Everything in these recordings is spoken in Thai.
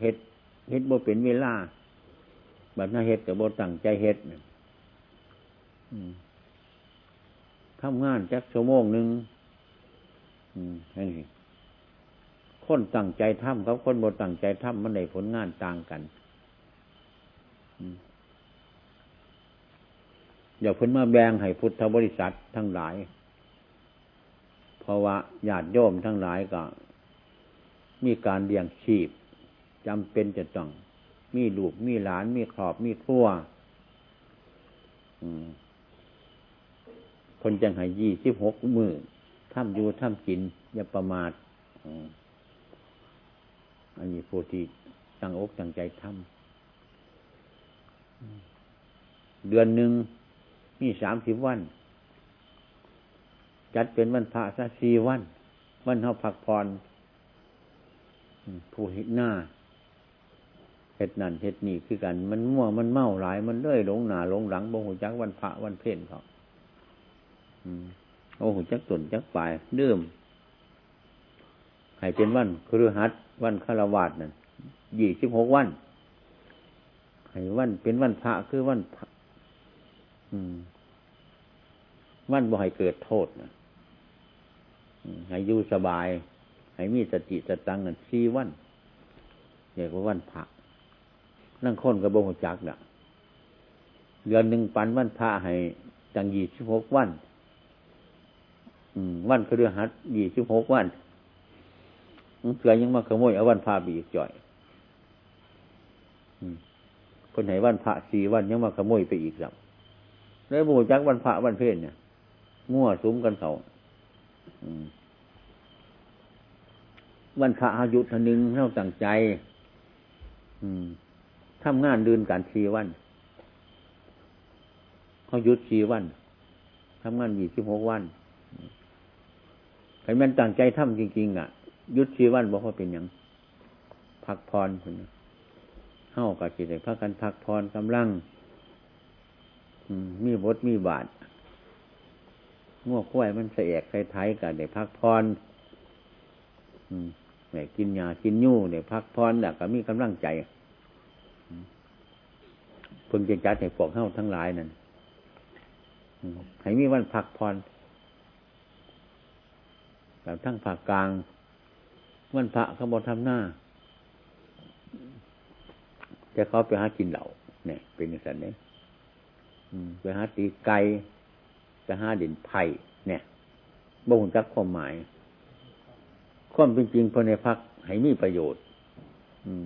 เฮ็ดเฮ็ดบ่เป็นเวลาบัดน่าเฮ็ดกับบ่ตั้งใจเฮ็ดทำงานจักชั่วโมงหนึ่งนี่คนตั้งใจทำกับคนบ่ตั้งใจทำมันได้ผลงานต่างกันอย่าเพิ่นมาแบ่งให้พุทธบริษัททั้งหลาย เพราะว่าญาติโยมทั้งหลายก็ มีการเลี้ยงชีพ จำเป็นจะต้อง มีลูกมีหลาน มีครอบมีครัวคนจังหายยี่สิบหกมือทำอยู่ทำกิน อย่าประมาทอันนี้ผู้ที่ตั้งอกตั้งใจทำเดือนหนึ่งมีสามสิบวัน จัดเป็นวันพระสักสี่วัน วันเขาพักผ่อนผู้หิตหน้า เห็ดนั่นเห็ดนี่คือกัน มันมั่วมันเมาหลาย มันเลื่อยหลงหนาหลงหลังบ่หูจักวันพระวันเพ่นเขาโอ้หูจักตุนจักปลายเดิมให้เป็นวันครือหัดวันคารวาสนั่นยี่สิบหกวันให้วันเป็นวันพระคือวันพระวันบ่ให้เกิดโทษนะให้อยู่สบาย ให้มีสติสตังกันสี่วันเรียกว่าวันพระ นั่งค้นกระบงจักน่ะ เดือนหนึ่งปันวันพระให้จังยี่สิบหกวันวันคือเดือนหัดยี่สิบหกวันเสือยังมาขโมยเอาวันพระบีอีกจ่อยคนไหนวันพระสี่วันยังมาขโมยไปอีกแล้วแล้วบูจักวันพระวันเพศเนี่ยมั่วซุ้มกันเขาวันพระอายุทนึงเท่าตั้งใจ ทำงานเดินการสี่วันเขาหยุดสี่วันทำงานยี่สิบหกวันใครมันตั้งใจทำจริงๆอะยุดสี่วันบอกว่าเป็นอย่างพักพรคนเข้ากับจิตใจพักกันพักพรกำลังมีบทมีบาทง้วควายมันเสียกใครไทยกันเดี๋ยพักพรเนี่ยกินยากินยู่เดี๋ยวพักพรแล้วก็มีกำลังใจ เพิ่งจะจัดให้พวกเข้าทั้งหลายนั่นให้มีวันพักพรแบบทั้งภาคกลาง วันพระเขาบอกทำหน้า จะเขาไปหากินเหล่าเนี่ย เป็นสันนี้ไปหาตีไก่ไปหาดินไผ่เนี่ยบ่งจักความหมาย ความเป็นจริงพอในพักให้มีประโยชน์ อืม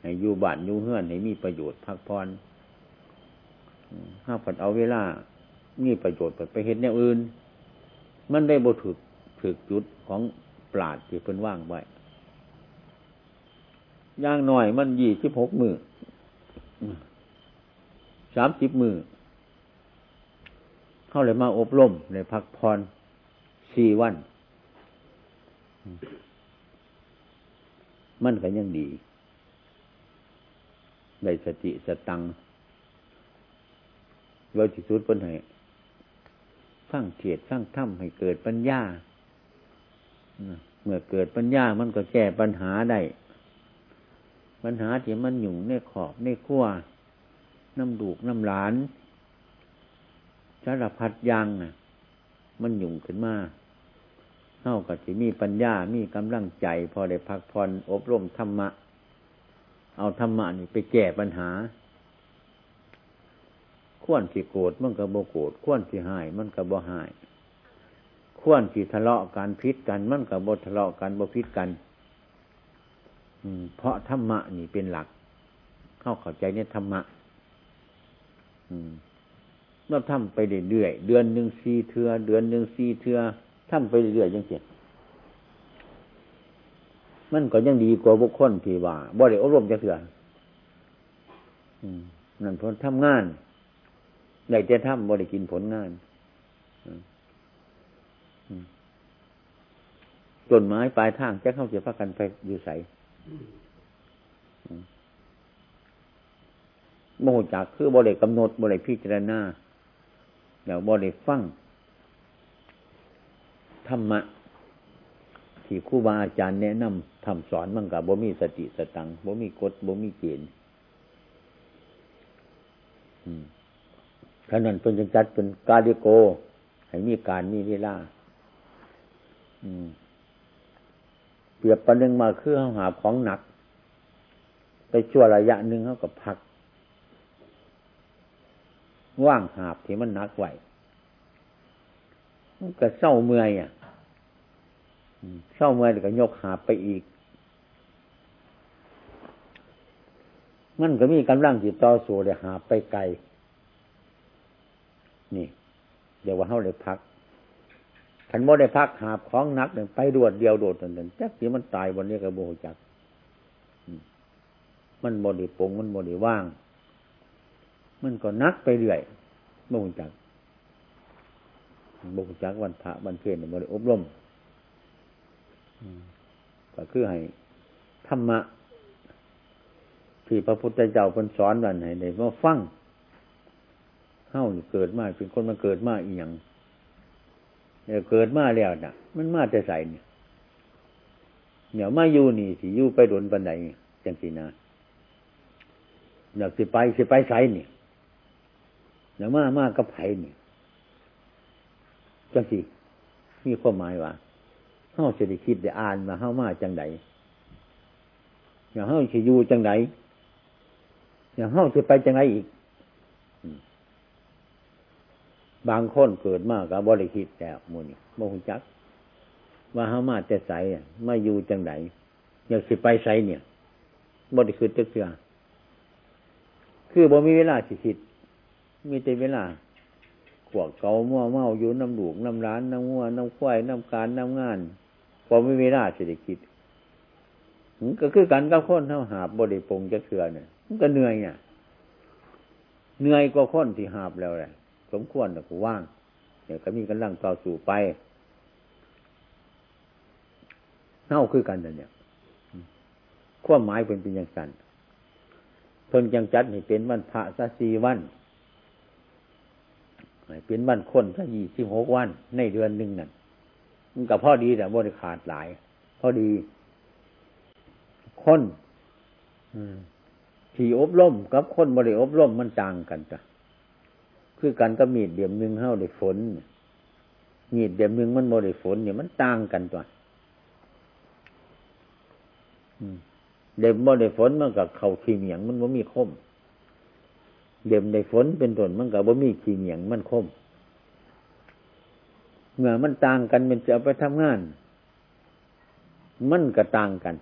ให้อยู่บ้านอยู่เฮือนให้มีประโยชน์พักพร ห้าผัดเอาเวลามีประโยชน์ไปเห็นแนวอื่น มันได้บถึกถึกจุดของปราดที่เพิ่นว่างไว้ย่างหน่อยมันยี่สิบหกมือสามสิบมือเข้าเลยมาอบรมในพักพรสี่วัน มันก็ยังดี ได้สติสตัง เราจิสุดเพิ่นให้ฟังเทียดฟังถ้ำให้เกิดปัญญาเมื่อเกิดปัญญามันก็แก้ปัญหาได้ ปัญหาที่มันหยุ่งในขอบในขั้วน้ำดูกน้ำหลานสารพัดยังอะ มันหยุ่งขึ้นมาเท่ากับที่มีปัญญา มีกำลังใจ พอได้พักผ่อนอบรมธรรมะ เอาธรรมะนี่ไปแก้ปัญหา ขวนที่โกรธมันก็บ่โกรธขวนที่หายมันก็บ่หายขวนที่ทะเลาะกันพิษกัน มันก็บ่ทะเลาะกันบ่พิษกัน อืม เพราะธรรมะนี่เป็นหลัก เข้าเข้าใจเนี่ยธรรมะ อืมเมื่อทำไปเรื่อยเดือนหนึ่งสี่เทือเดือนหนึ่งสี่เทือทำไปเรื่อยยังเจ็ดมันก็ยังดีกว่าบุคคลที่ว่าบ่ได้อบรมจะเถื่อนั่นผลทำงาน ได้จะทำบ่ได้กินผลงานต้นไม้ปลายทางจะเข้าเสียพักกันไปอยู่ใสโมหจักคือบ่ได้กำหนดบ่ได้พิจารณาแล้วบ่ได้ฟังธรรมะ ที่ครูบาอาจารย์แนะนำทำสอนมันกับบ่มีสติสตังบ่มีกฎบ่มีเกณฑ์ ท่านั้นเป็นจังจัดเป็นกาลิโก ให้มีการมีเวลาเปรียบประเด็นมาคือเขาหาของหนัก ไปชั่วระยะหนึ่งเขากับพัก ว่างหาบที่มันหนักไหวมันก็เศร้าเมื่อยอะเศร้าเมื่อยก็ยกหาไปอีก มันก็มีกำลังจิตต่อสู้เลยหาไปไกล นี่ เดี๋ยวว่าเขาเลยพักขันโมได้พักหาบของนักเนี่ยไปรวดเดียวโดดนั่นจักสีมันตายวันนี้ก็โบจัก มันโมดีปงมันโมดีว่าง มันก็นักไปเรื่อยโบจักโบจักวันพระวันเพลนโมดีอบรมก็คือให้ธรรมะที่พระพุทธเจ้าเป็นสอนวันไหนในว่าฟัง เข้าเกิดมาเป็นคนมาเกิดมาอีหยังเนี่ยเกิดมาแล้วนะมันมาแต่ใส่เนี่ยเนี่ยมาอยู่นี่สิอยู่ไปโดนปันไหนจังสีนาอยาสิไปสิไปใส่เนี่ยเนี่ยมามากับไผ่เนี่ยจังสีมีความหมายว่าเฮาจะได้คิดได้อ่านมาเฮามาจังไดอย่างเฮาจะอยู่จังไดอย่างเฮาจะไปจังไดอีก บางคนเกิดมากกับบริคิดแต่มูนี่โมหุจัก ว่าเฮามาแต่ใสมาอยู่จังไดอยากสิไปใสเนี่ยบริคิดจักเสือคือบ่มีเวลาสิคิด มีแต่เวลาขวกเกาเมาเมาอยู่น้ำหลวงน้ำร้านน้ำงัวน้ำควายน้ำการน้ำงานพอไม่มีราเศรษฐกิจก็คือกันกับคนเท่าหาบบริปงจะเถื่อเนี่ยมันก็เหนื่อยเนี่ยเหนื่อยกว่าคนที่หาบแล้วแหละ สมควรแต่กูว่างเนี่ยก็มีกันลังต่อสู่ไปเท่าคือกันเนี่ยความหมายเป็นเป็นอย่างสั้นเพิ่งจังจัดให้เป็นวันพระสัสีวันเป็นวันคนสัยี่สิบหกวัน ในเดือนหนึ่งนั่นมันก็พอดีแต่บริขาดหลาย พอดีคนที่อบรมกับคนบริอบรมมันต่างกันจ้ะ คือกันก็มีดเดียมหนึ่งเท่าได้ฝนมีดเดียมหนึ่งมันบริฝนเนี่ยมันต่างกันตัวเดมบ่ได้ฝนมันกับเข่าขี้เหมียงมันบ่มีคม เดมได้ฝนเป็นต้นมันกับบ่มีขี้เหมียงมันคมเมื่อมันต่างกันมันจะเอาไปทำงาน มันก็ต่างกัน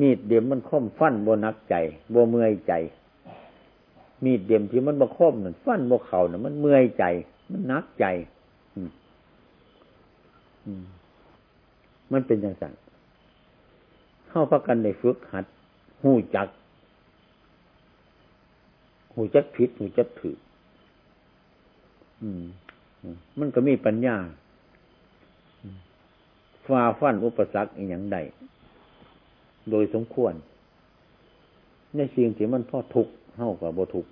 มีดเดียมมันคมฟันโบนักใจโบเมื่อยใจ มีดเดียมที่มันบคมนั่นฟันโบเข่าน่ะ มันเมื่อยใจ มันนักใจมันเป็นอย่างสั่งเข้าพักกันในฝึกหัดหูจัก หูจักผิดหูจักถืออืมมันก็มีปัญญาฝ่าฟันอุปสรรคอย่างใด โดยสมควร ในสิ่งที่มันพ่อทุกข์เท่ากับบ่ทุกข์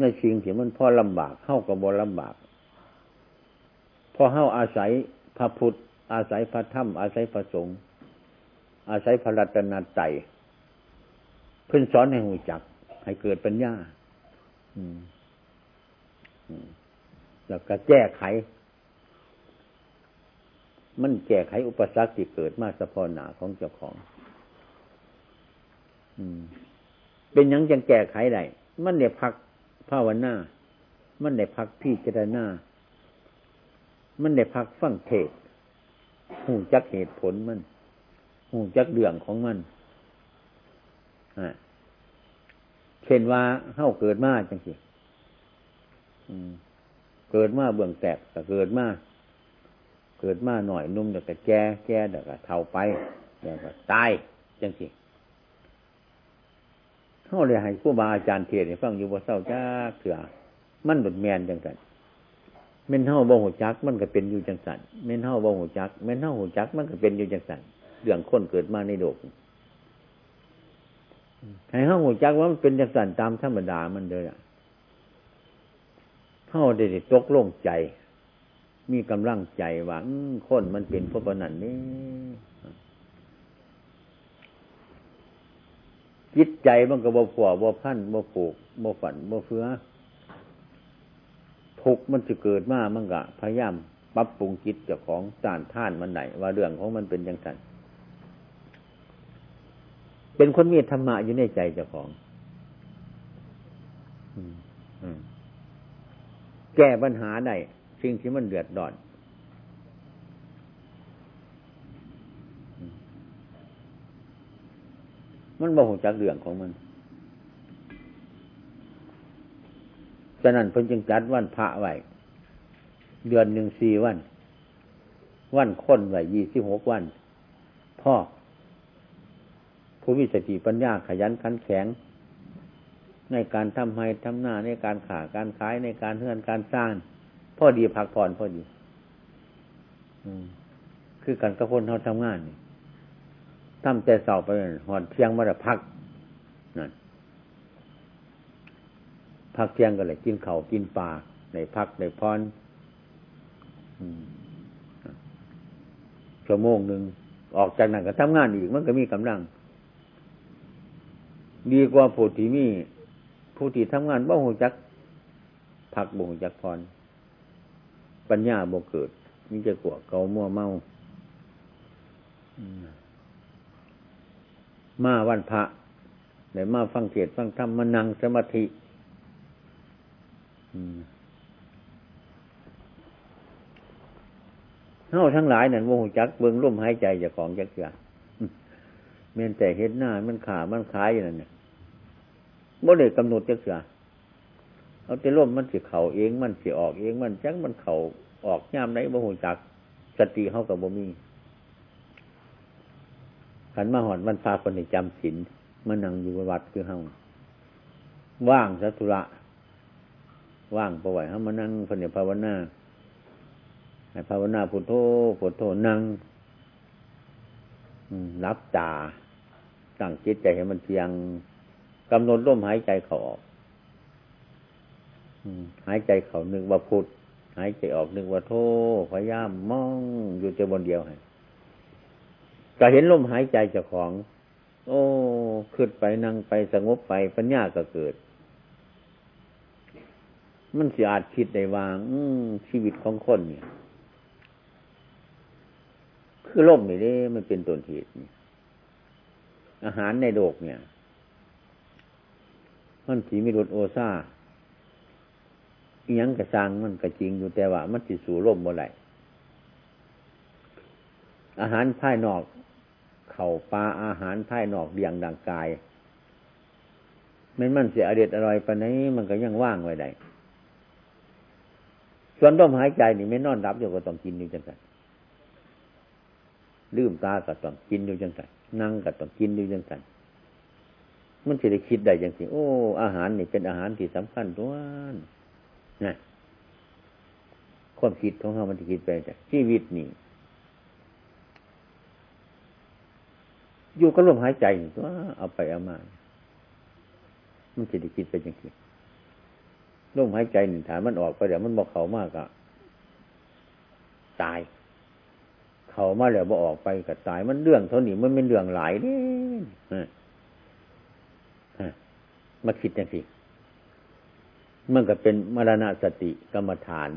ในสิ่งที่มันพ่อลำบากเท่ากับบ่ลำบากพอเท่าอาศัยพระพุทธ อาศัยพระธรรม อาศัยพระสงฆ์อาศัยพระรัตนตรัยเพื่อนสอนให้หูจัก ให้เกิดปัญญาแล้วก็แก้ไข มันแก้ไขอุปสรรคที่เกิดมาสะพอหนาของเจ้าของเป็นยังจังแก้ไขได้มันได้พัก ภาวนา มันได้พักพิจารณา มันได้พักฟังเทศหูจักเหตุผลมันหูจักเรื่องของมันเช่นว่าเข้าเกิดมาจังสิเกิดมาเบื้องแตกก็เกิดมาเกิดมาหน่อยนุ่มเดี๋ยวก็แก่แก่เดี๋ยวก็เท่าไปเดี๋ยวก็ตายจังสิ เขาเลยให้ผู้บาอาจารย์เทศน์ฟังอยู่ว่าเศร้าจ้าเถื่อมันหมดแมนจังสันเม่นเท่าบ่หูจัก มันก็เป็นอยู่จังสันเม่นเท่าบ่หูจักเม่นเท่าหูจัก มันก็เป็นอยู่จังสันเรื่องคนเกิดมาในโลกให้เท่าหูจักว่ามันเป็นจังสันตามธรรมดามันเลยอะเข้าได้ตกลงใจ มีกำลังใจว่าคนมันเป็นพวกนันนี่ จิตใจมันก็บ่ผัวบ่พันบ่ผูกบ่ฝันบ่เฟือทุกมันจะเกิดมามันก็พยายามปรับปรุงจิตเจ้าของสานท่านมันไหนว่าเรื่องของมันเป็นยังไงเป็นคนมีธรรมะอยู่ในใจเจ้าของแก้ปัญหาได้สิ่งที่มันเดือดร้อน มันบ่หูจักเรื่องของมันฉะนั้นเพิ่นจึงจัดวันพระไว้เดือนหนึ่งสี่วัน วันค้นไว้ยี่สิบหกวัน พ่อ ผู้มีสติปัญญาขยันขันแข็ง ในการทำให้ทำหน้าในการขาการขายในการเฮือนการสร้าง พ่อดีพักผ่อนพ่อดีคือการกระพนเขาทำงานนี่ ทำแต่เสาไปหอนเที่ยงมาแต่พักนั่นพักเที่ยงก็เลยกินเขากินปลาในพักในพรชั่วโมงหนึ่งออกจากนั้นก็ทำงานอีกมันก็มีกำลัง ดีกว่าผู้ที่มีผู้ที่ทำงานบ่หูจักพักบ่หูจักพร ปัญญาบ่เกิดมีจะกลัวเกามัวเมาม มาวันพระไหนมาฟังเทศฟังธรรมมานั่งสมาธิเฮาทั้งหลายนั่นโมหจักเบิ้องร่มหายใจจากของจักเกือเม่นแต่เห็นหน้ามันขามันขายอย่างนั้นเนี่ยบ่ได้กำหนดจักเกือเอาแต่ร่มมันสิเข่าเองมันสิออกเองมันจักมันเข่าออกย่ามไหนโมหจัก สติเขากับบ่มี ขันมาหอนมันพาคนในจำศีลมานั่งอยู่วัดคือเฮาว่างสัตุระ ว่างปล่อยเขามานั่งคนในภาวนาในภาวนาพุทโธพุทโธนั่งรับตาตั้งจิตใจให้มันเพียงกำหนดลมหายใจเขาออกหายใจเขานึกว่าพุทหายใจออกนึกว่าโทพยายามมองอยู่เจบนเดียวให้ ก็เห็นลมหายใจเจ้าของ โอ้ขึ้นไปนั่งไปสงบไปปัญญาก็เกิด มันสิอาจคิดได้วางชีวิตของคนเนี่ยคือล่มนี่เด้มันเป็นต้นเหตุอาหารในโลกเนี่ย มันสีมีรสโอซายังกระซังมันกระจริงอยู่แต่ว่า มันสิสู่ล่มบ่ไหลอาหารภายนอก เข่าปลาอาหารภายนอกเดียงดังกายมันมันเสียอเด็ดอร่อยปานนี้มันก็ยังว่างไว้ได้ส่วนลมหายใจนี่ไม่นอนรับอยู่ก็ต้องกินอยู่จังสันลืมตาก็ต้องกินอยู่จังสันนั่งก็ต้องกินอยู่จังสันมันจะได้คิดได้ยังสิโอ้ อาหารนี่เป็นอาหารที่สำคัญตัวนะความคิดของเขามันจะคิดไปจากชีวิตนี่ อยู่กับลมหายใจตัวเอาไปเอามามันจะได้คิดไปยังไงลมหายใจหนึ่งฐานมันออกไปเดี๋ยวมันบอกเขามากอะตาย เขามาแล้วบอกออกไปก็ตาย มันเรื่องเท่านี้มันเป็นเรื่องหลายนี่มาคิดย่างสิมันก็เป็นมรณะสติกรรมฐาน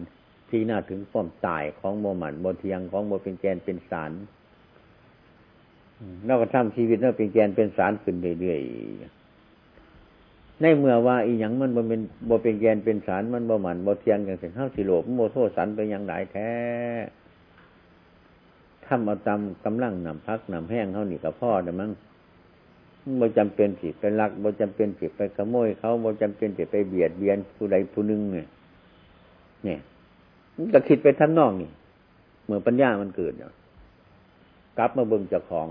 ที่น่าถึงความตายของโมมันโมเทียงของโมเป็นแกนเป็นสาร เราก็ทำชีวิตเราเป็นแกนเป็นสารขึ้นเรื่อยๆ ในเมื่อว่าอีหยังมันบ่เป็นบ่เป็นแกนเป็นสารมันบ่หมันบ่เทียงอย่างเสียงข้าวสิโลบโมโทษสันไปอยังหลายแท้ทำเอาตำกำลังนำพักนำแห้งเขานี่กับพ่อเดี๋ยมั้งบ่จำเป็นสิไปลักบ่จำเป็นสิไปขโมยเขาบ่จำเป็นสิไปเบียดเบียนผู้ใดผู้หนึ่งเนี่ยเนี่ยมันก็คิดไปทั้งนอกนี่ เมื่อปัญญามันเกิดเนาะกลับมาเบิ่งเจ้าของ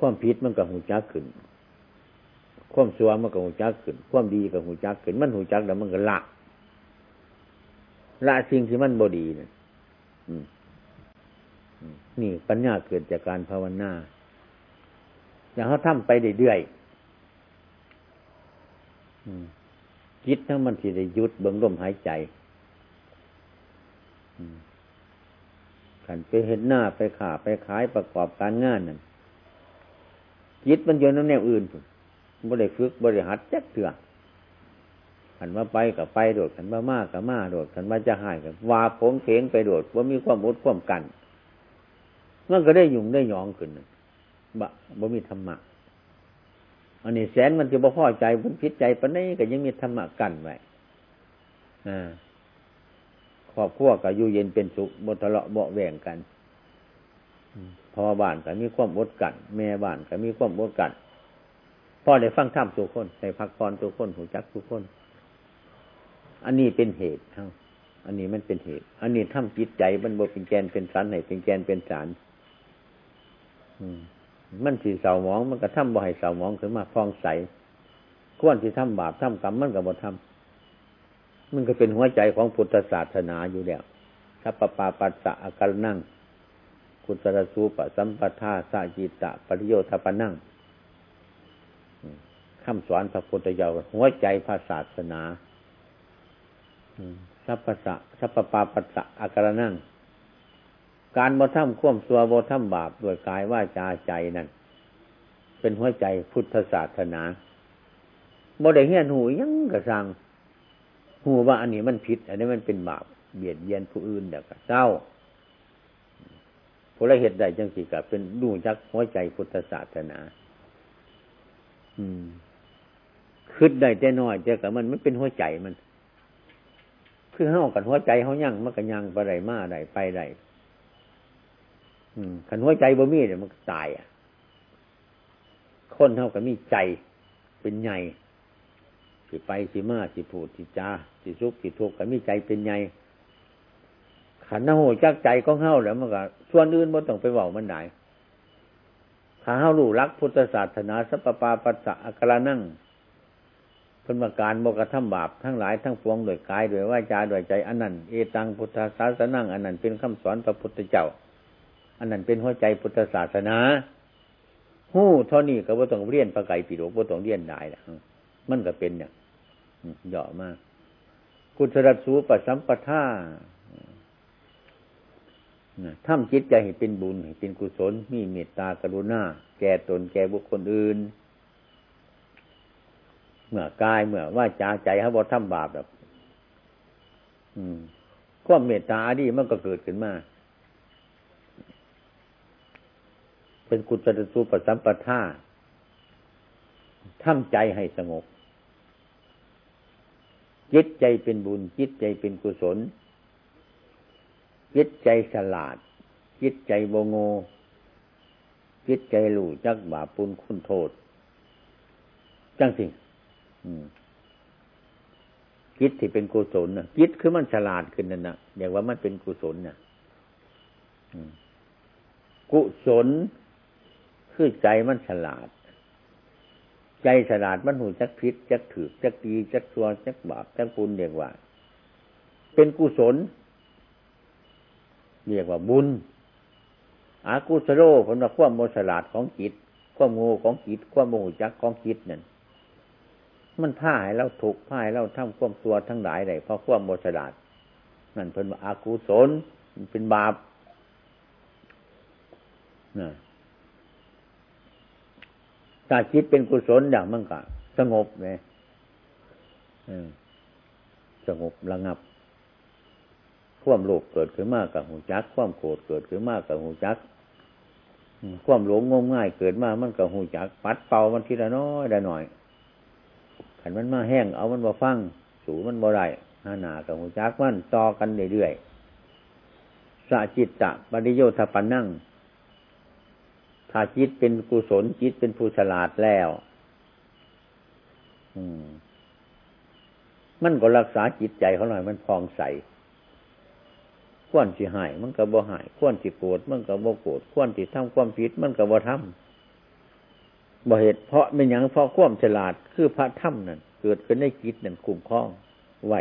ความผิดมันก็หูจักขึ้น ความสัวมันก็หูจักขึ้น ความดีก็หูจักขึ้น มันหูจักแล้วมันก็ละ ละสิ่งที่มันบดีเนี่ยนี่ปัญญาเกิดจากการภาวนาอย่างเขาทำไปเรื่อยๆจิตทั้งมันสิได้ยุดเบื้องลมหายใจขันไปเห็นหน้าไปขาไปขายประกอบการงานนั่น จิตมันโยนน้ำแนวอื่นบ่ได้ฝึกบ่ได้หัดแจ๊กเถื่อขันมาไปกับไปโดดขันมามากกับมาโดดขันมาจะหายกับวาผงเถงไปโดดว่ามีความอดความกันมันก็ได้ยุ่งได้หยองขึ้นบะบ่มีธรรมะอันนี้แสนมันจะบ่พอใจมันพิษใจปนนี้ก็ยังมีธรรมะกันไว้อ่าครอบครัวก็อยู่เย็นเป็นสุขบทะเลาะเบาแหวงกัน พอบ้านก็มีความอดกัน แม่บ้านก็มีความอดกันพ่อได้ฟังธรรมทุกคนในพักผ่อนทุกคนหูจักทุกคน อันนี้เป็นเหตุเท่าอันนี้มันเป็นเหตุ อันนี้ทำจิตใจมันบเป็นแกนเป็นสารไหนเป็นแกนเป็นสารมันสีเสาหมองมันก็ทำบ่ให้เสาหมองขึ้นมาฟองใสควรที่ทำบาปทำกรรมมันก็บ่ทำมันก็เป็นหัวใจของพุทธศาสนาอยู่แล้วทัปปาปัสสะอาการนั่ง กุศลสูปสัมปทาสาจิตะปริโยธปนั่งคำสอนพระพุทธเจ้าหัวใจพระศาสนาสัพพะสัพปาปัสสะอาการนั่ง การบ่ทำข่วมตัวบ่ทำบาปด้วยกายว่าจาใจนั่น เป็นหัวใจพุทธศาสนาบ่ได้เฮียนหูยังกระสังหูว่าอันนี้มันผิด อันนี้มันเป็นบาปเบียดเบียนผู้อื่นเด็กเศร้า ผู้ละเหตุใดจังสิกับเป็นดูจักหัวใจพุทธศาสนา อืมคิดได้แต่น้อยแต่กับมันมันเป็นหัวใจมัน คือเฮากันหัวใจเฮายั่งมันก็ยั่งไปไรมาไดไปไดขันหัวใจบ่มีเนี่ยมันตายอะ คนเท่ากับมีใจเป็นใหญ่สิไปสิมาสิพูดสิจาสิสุขสิทุกข์กับมีใจเป็นใหญ่ ขันโหจักใจก็เฮาแล้วมันก็ส่วนอื่นบ่ต้องไปบอกมันได้ขาเฮารู้รักพุทธศาสนาสัพปาปัสสะอัครานั่งเพิ่นมาการบกระทำบาปทั้งหลายทั้งปวงโดยกายโดยวาจาโดยใจอันนั้นเอตังพุทธศาสนังอันนั้นเป็นคำสอนพระพุทธเจ้า อันนั้นเป็นหัวใจพุทธศาสนาหู้เท่านี้ก็ว่ต้องเรียนประไก่ปีโดกว่ต้องเรียนได้ละมันก็เป็นเนี่ยเหยาะมากกุศลสูปสัมปทา ทำจิตใจให้เป็นบุญให้เป็นกุศล มีเมตตากรุณา แก่ตนแก่บุคคลอื่น เมื่อกายเมื่อว่าจาใจเขาบอกทำบาปแบบความเมตตาดีมันก็เกิดขึ้นมา เป็นกุศลสุปสัมปทาทำใจให้สงบจิตใจเป็นบุญจิตใจเป็นกุศล จิตใจฉลาด จิตใจโบโงจิตใจหลู่จักบาปุลคุณโทษ จังสิจิตที่เป็นกุศลนะจิตคือมันฉลาดขึ้นนั่นนะเรียกว่ามันเป็นกุศลนะกุศลคือใจมันฉลาด ใจฉลาดมันหูจักพิษจักถือจักดีจักชัวจักบาปจักปุญเรียกว่า เป็นกุศล เรียกว่าบุญ อากุศโลผลว่าความโมฉลาดของจิต ความโง่ของจิต ความโมหจักของจิตนั่นมันพ่ายเราถูกพ่ายเราทำความตัวทั้งหลายได้เพราะความโมฉลาดนั่นเป็นว่าอากุศลมันเป็นบาปนะถ้าจิตเป็นกุศลอย่างมันก็สงบเลยสงบระงับ ความโลภเกิดขึ้นมากกับหูจัก ความโกรธเกิดขึ้นมากกับหูจัก ความหลงงมง่ายเกิดมากมันกับหูจัก ปัดเป่ามันทีละน้อยได้หน่อยขันมันมาแห้งเอามันมาฟังสูมันบ่ได้หนาหนากับหูจักมันต่อกันเรื่อยๆสะจิตตะปริโยธปันนั่งถ้าจิตเป็นกุศลจิตเป็นผู้ฉลาดแล้วมันก็รักษาจิตใจเขาหน่อยมันพองใส ขวนสิหาย มันก็บ่หายขวนสิโกรธมันก็บ่โกรธขวนสิทำความผิดมันก็บ่ทำบ่เหตุเพราะเป็นอย่างเพราะความฉลาดคือพระธรรมนั่นเกิดขึ้นในจิตนั่นคุ้มครองไหว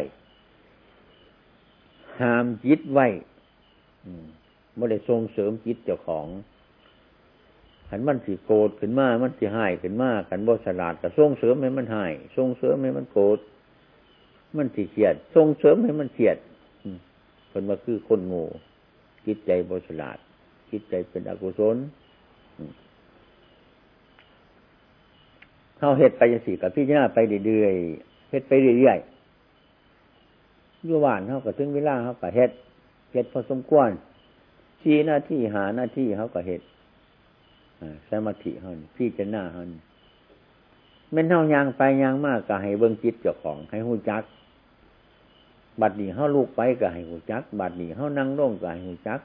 ห้ามจิตไว้ไม่ได้ส่งเสริมจิตเจ้าของขันมันสิโกรธขึ้นมา มันสิหายขึ้นมาขันบ่ฉลาดก็ส่งเสริมให้มันหายส่งเสริมให้มันโกรธมันสิเขียดส่งเสริมให้มันเขียด คนว่าคือคนโง่จิตใจบริสุทธิ์จิตใจเป็นอกุศลเขาเฮ็ดไปยังสี่กับพี่จ้าไปเรื่อยๆเฮ็ดไปเรื่อยๆยั่วหวานเขาก็ถึงเวลาเขาก็เฮ็ดเฮ็ดพอสมควรชี้หน้าที่หาหน้าที่เขาก็เฮ็ดสมาธิเขาพี่จะหน้าเขาเม่นเท่ายางไปยางมากก็ให้เบิ้งจิตเจ้าของให้หู้จัก บัดนี้เขาลูกไปก็ให้หูจัก บัดนี้เขานั่งร่งก็ให้หูจัก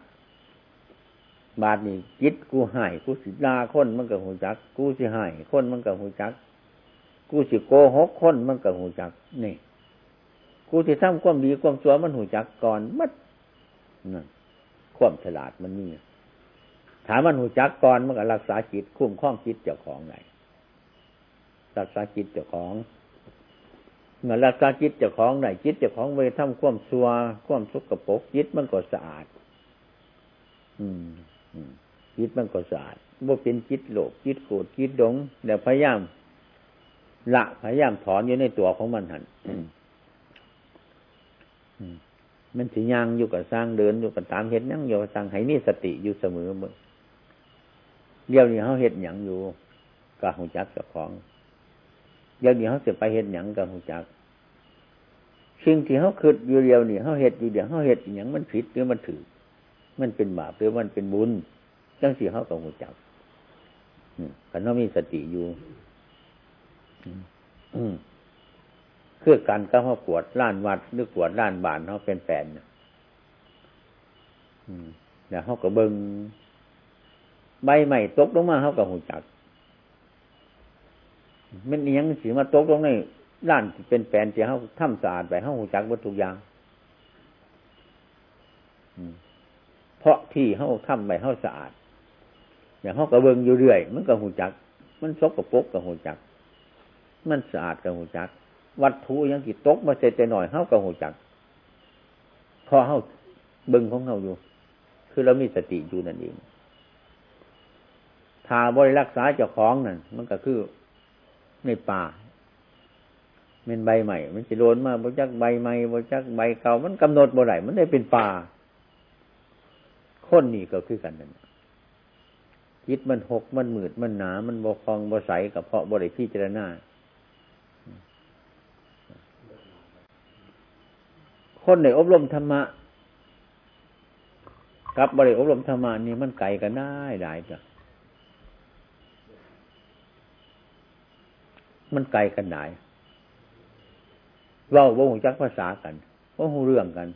บาดนี้จิตกูหายกูสิลาคนมันก็หูจัก กูสิหายคนมันก็หูจัก กูสิโกหกคนมันก็หูจัก นี่ กูสิทำความดีความชั่วมันหูจักก่อนมัดนั่นความฉลาดมันนี่ถามมันหูจักก่อนมันก็รักษาจิตคุ้มคล้องจิตเจ้าของไหนรักษาจิตเจ้าของ เมื่อรักษาจิตเจ้าของไหนจิตเจ้าของไปทำความซัวความสุกปกจิตมันก็สะอาด อืมจิตมันก็สะอาดว่าเป็นจิตโลภจิตโกรธจิตดงเดี๋ยวพยายามละพยายามถอนอยู่ในตัวของมันหันมันสิย่างอยู่กับสร้างเดินอยู่กับตามเห็ดยังอยู่กับสร้างให้มีสติอยู่เสมอเมื่อเดี๋ยวนี้เขาเห็ดหยังอยู่กับหูจักเจ้าของ เดี๋ยวนี้เขาจะไปเห็ดหยังกับหูจักสิ่งที่เขาคิดอยู่เดียวนี่เขาเห็ดอยู่เดียวเขาเห็ดหยังมันผิดหรือมันถือมันเป็นบาปหรือมันเป็นบุญจังสี่เขากับหูจักขันเขามีสติอยู่เคือการก็เขาปวดล้านวัดหรือปวดล้านบานเขาเป็นแฟนเนี่ยแล้วเขาก็เบิงใบใหม่ตกลงมาเขาก็หูจัก มันยังสีมาตกลงในล้านเป็นแฟนที่เขาทำสะอาดไปเขาหูจักวัตถุยางเพราะที่เขาทำไปเขาสะอาดอย่างเขาก็เบิงอยู่เรื่อย มันก็หูจัก มันซกกับปกกับหูจัก มันสะอาดกับหูจัก วัตถุยังกี่ตกมาเสร็จแต่หน่อยเฮากับหูจักพอเฮาเบึงของเฮาอยู่ คือเรามีสติอยู่นั่นเองถ้าบริรักษาเจ้าของนั่นมันก็คือ ในป่าเป็นใบใหม่ มันจะโดนมาบริจักใบใหม่บริจักใบเก่ามันกำหนดบ่ไหมันได้เป็นป่าคนนี่ก็คือกันนั่นจิตมันหกมันหมืดมันหนา มันบกคลองบใสกับเพาะบริพิจารณาคนในอบรมธรรมะกับบริอบรมธรรมะนี่มันไกลกันได้ได้จ้ะ มันไกลกันได้เราว่าหูจักภาษากันว่าหูเรื่องกัน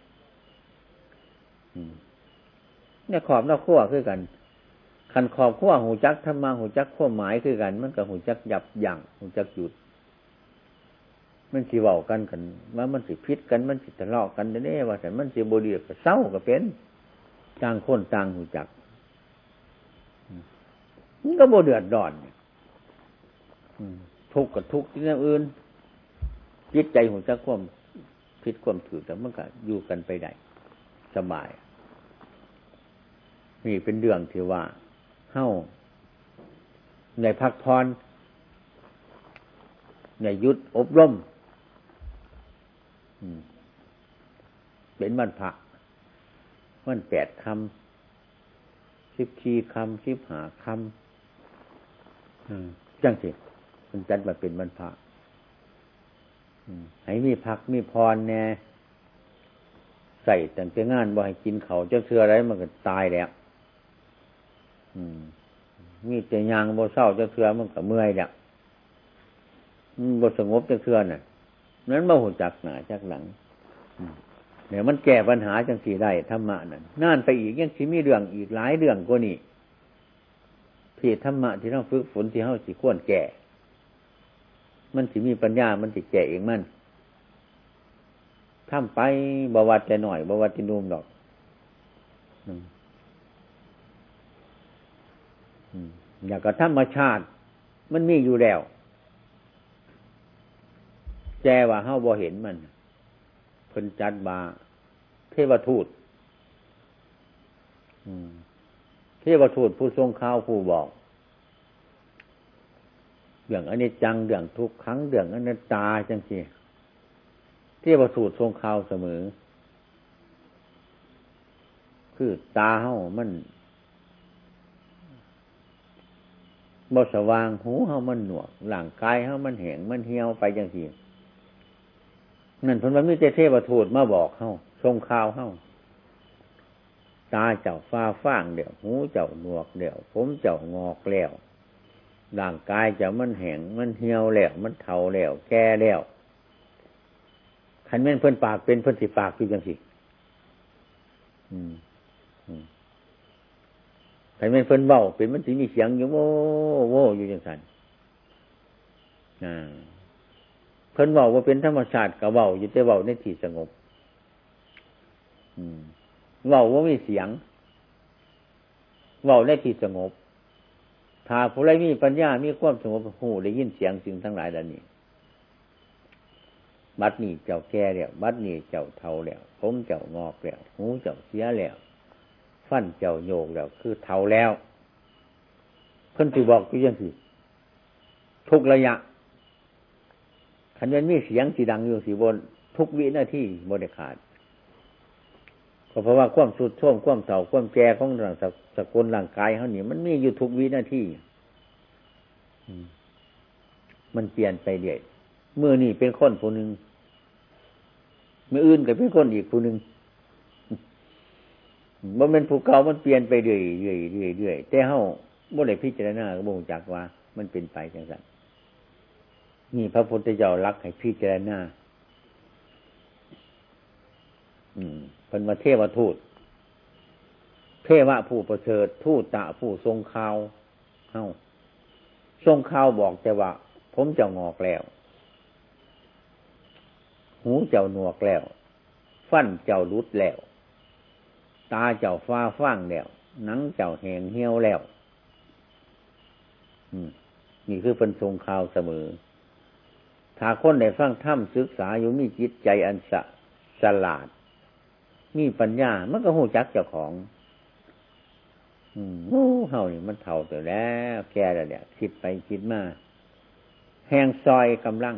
เนี่ยขอบนอกขั้วคือกันขันขอบขั้วหูจักธรรมะหูจักขั้วหมายคือกัน มันกับหูจักหยับยั้งหูจักหยุด มันสิเว้ากันกันว่ามันสิพิษกันมันสิทะเลาะกันเด้ว่าแต่มันสิบดีก็เศร้าก็เป็นต่างคนต่างหูจักมันก็บ่เดือดร้อน ทุกข์กับทุกข์ที่นั่นอื่นจิตใจหูจักความพิษความถือแต่มันก็อยู่กันไปได้สบาย นี่เป็นเรื่องที่ว่าเฮ้าในพักพรในยุดอบรมเป็นวันพระวันแปดคำสิบขีคำสิบหาคำจังสิ มันจัดมาเป็นวันพระให้มีพักมีพรแน่ใส่แต่งงานบ่ให้กินเขาเจ้าเชื่ออะไรมันก็ตายแล้วมีแต่ยางบ่เศร้าเจ้าเชื่อมันก็เมื่อยแล้วบ่สงบเจ้าเชื่อน่ะนั้นมาหูจักหนาจักหลังเนี่ยมันแก้ปัญหาจังสีได้ธรรมะนั่นน่นไปอีกยังสิมีเรื่องอีกหลายเรื่องกว่านี้พี่ธรรมะที่ต้องฝึกฝนที่เขาสิควรแก่ มันสิมีปัญญา มันสิแก่เองมันทำไปบวชแต่หน่อยบวชที่นุ่มดอกอยากกับธรรมชาติ มันมีอยู่แล้ว แจว่าเฮาบ่เห็นมันเพิ่นจัดบาเทวทูตเทวทูตผู้ทรงข้าวผู้บอก เรื่องอันนี้จังเรื่องทุกครั้งเรื่องอันนั้ตาจังสิเทวทูตทรงข้าวเสมอ คือตาเฮามันบ่สว่างหูเฮามันหนวกหลังกายเฮามันแหงมันเหี่ยวไปจังซี่นั่นเพิ่นว่ามีแต่เทวทูตมาบอกเฮาทรงข่าวเฮาตาเจ้าฟ้าฟ้างเดี่ยวหูเจ้าหนวกเดี่ยวผมเจ้างอกแล้ว ร่างกายจ้ามันแห้งมันเหี่ยวแล้วมันเฒ่าแล้วแก่แล้วคันแม่นเพิ่นปากเป็นเพิ่นสิปากอยู่จังสิอืมคันแม่นเพิ่นเบาเป็นมันสิมีเสียงอยู่โว้โว้อยู่จังสันอ่าเพิ่นเบาว่าเป็นธรรมชาติกับเบาอยู่แต่เบาในที่สงบเบาว่ามีเสียงเบาในที่สงบ ถ้าผู้ใดมีปัญญา มีความสงบหูได้ยินเสียงสิ่งทั้งหลายเหล่านี้ บัดนี้เจ้าแก่แล้ว บัดนี้เจ้าเท่าแล้ว ผมเจ้างอกแล้ว หูเจ้าเสียแล้ว ฟันเจ้าโยกแล้ว คือเท่าแล้วเพิ่นถือบอกอยู่ยังสิทุกระยะขันยันมีเสียงสีดังอยู่สีบน ทุกวินาทีบริขาด เพราะว่าความสุดท่วมความเสาความแก่ของร่างสกุลร่างกายเขานี่มันมีอยู่ทุกวินาทีมันเปลี่ยนไปเรื่อยเมื่อนี่เป็นคนผู้หนึ่งเมื่ออื่นก็เป็นคนอีกผู้หนึ่งมันเป็นภูเขามันเปลี่ยนไปเรื่อยเรื่อยเรื่อยเรื่อยแต่เฮาบ่ได้พิจารณาก็บ่งจักว่า มันเป็นไปจังสันนี่พระพุทธเจ้ารักให้พิจารณาอืม เป็นมาเทวทูต เทวะผู้ประเสริฐทูตตะผู้ทรงข่าวเฮ้าทรงข่าวบอกแต่ว่า ผมจะงอกแล้ว หูเจ้าหนวกแล้ว ฟันเจ้ารุดแล้ว ตาเจ้าฟ้าฟังแล้ว หนังเจ้าแหงเหี่ยวแล้วนี่คือเป็นทรงข่าวเสมอ ถ้าคนได้ฟังถ้ำศึกษาอยู่มีจิตใจอันสะสลาด มีปัญญา มันก็หูจักเจ้าของอืมโอ้เฮานี่มันเท่าไปแล้ว แก่แล้วเนี่ยคิดไปคิดมาแหงซอยกำลัง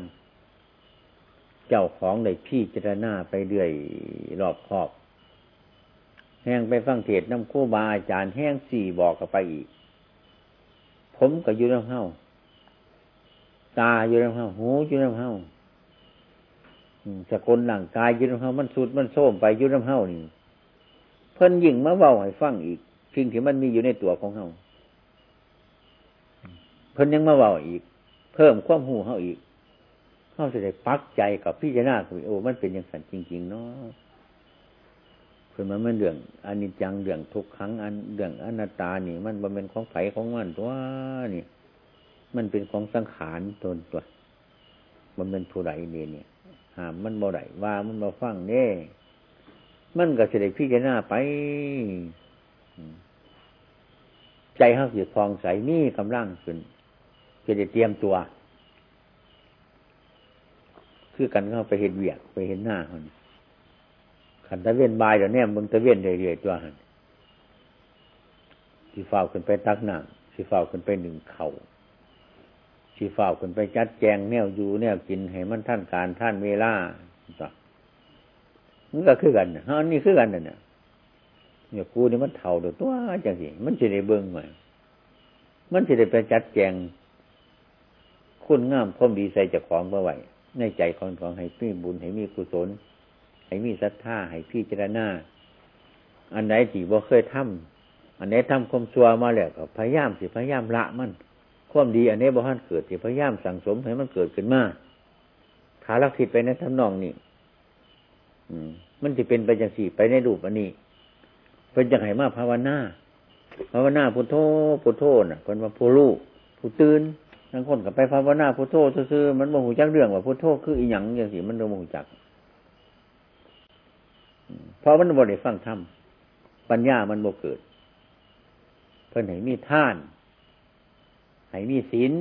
เจ้าของได้พี่จารณาไปเรื่อยรอบครอบ แห้งไปฟังเทศน้ำคู่บาอาจารย์แห้งสี่บอกกับไปอีก ผมก็อยู่น้ำเฮาตาอยู่น้ำเฮาหูอยู่น้ำเฮา สกุลหลังกายยุน้ำเฮามันสุดมันโซ่มไปยุน้ำเฮานี่เพิ่นยิ่งมาเบาให้ฟังอีกสิ่งที่มันมีอยู่ในตัวของเฮาเพิ่นยังมาเบาอีก เพิ่มความหูเฮาอีกเฮาจะได้ปักใจกับพี่เจนาคุยโอ้มันเป็นอย่างสันจริง ๆ เนาะเพิ่นมันมันเรื่องอนิจจังเรื่องทุกครั้งอันเรื่องอนัตตานี่ มันมันเป็นของไผของมันตัวนี่ มันเป็นของสังขารตนตัวมันเป็นผู้ใดเนี่ยเนี่ย หามมันบ่ได้ว่ามันมาฟังเน่มันก็เสด็จพิจารณาไป ใจเขาสิฟองใสนี่กำลังขึ้นจะได้เตรียมตัว คือกันเข้าไปเห็นเวียกไปเห็นหน้าคนขันตะเวียนบายเดี๋ยวนี้มึงตะเวียนเรื่อยๆตัวหันสีฟ้าขึ้นไปตักน้ำสีฟ้าขึ้นไปหนึ่งเข่า สีฝ้าขึ้นไปจัดแจงแนวอยู่แนวกินให้มันท่านการท่านเวลาต่อมันก็คือกันฮะนี่คือกันเนี่ยเนี่ยกูนี่มันเท่าตัวจังสิมันจะได้เบิ้งใหม่มันจะได้ไปจัดแจงคุณงามพรมดีใส่จากของเมื่อไหร่ในใจของของให้มีบุญให้มีกุศล ให้มีศรัทธาให้พี่เจรณาอันไหนที่บ่เคยทำอันไหนทำความชั่วมาแล้วก็พยายามสิพยายามละมัน ความดีอันนี้บ่ฮันเกิดที่พยายามสั่งสมให้มันเกิดขึ้นมาขาลักทิศไปในทำนองนี้มันจะเป็นไปจังสี่ไปในรูปอันนี้เป็นจังไห้มาภาวนาภาวนาพุทโธพุทโธน่ะคนว่าผู้รู้ผู้ตื่นทั้งคนกับไปภาวนาพุทโธซื่อมันโมหูจักเรื่องว่าพุทโธคืออีหยังอย่างสิมันโมหูจักเพราะมันบ่ได้ฟังธรรมปัญญามันบ่เกิด เพิ่นให้มีท่าน ให้มีศีล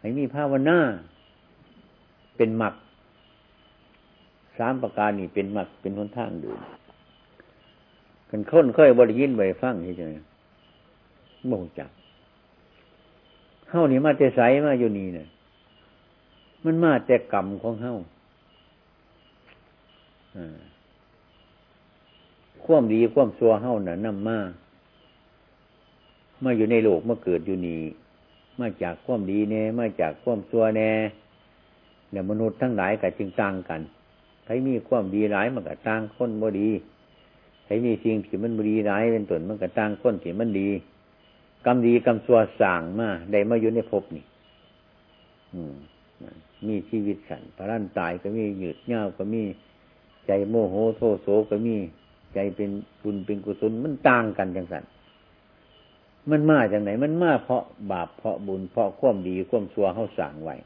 ให้มีภาวนาเป็นหมักสามประการนี่เป็นหมักเป็นหนทางเดินกันค้นค่อยบริยินบริฟังที่จะบ่งจักเฮ้านี่มาแต่ใสมาอยู่นี่เนี่ยมันมาแต่กรรมของเฮ้าความดีความซัวเฮาน่ะนำมา มาอยู่ในโลกมาเกิดอยู่นี่มาจากความดีแน่มาจากความซัวแน่เนี่ยมนุษย์ทั้งหลายกับจึงต่างกันใครมีความดีหลายมันก็ต่างคนบ่ดีใครมีสิ่งที่มันบ่ดีหลายเป็นต้นมันก็ต่างคนที่มันดีกรรมดีกรรมซัวสั่งมาได้มาอยู่ในภพนี่ อืมมีชีวิตสันพระรันตายก็มีหยืดเงาก็มีใจโมโหโทโสก็มีใจเป็นบุญเป็นกุศลมันต่างกันจังสัน มันมาจากไหน มันมาเพราะบาปเพราะบุญเพราะความดีความชั่วเขาสั่งไว้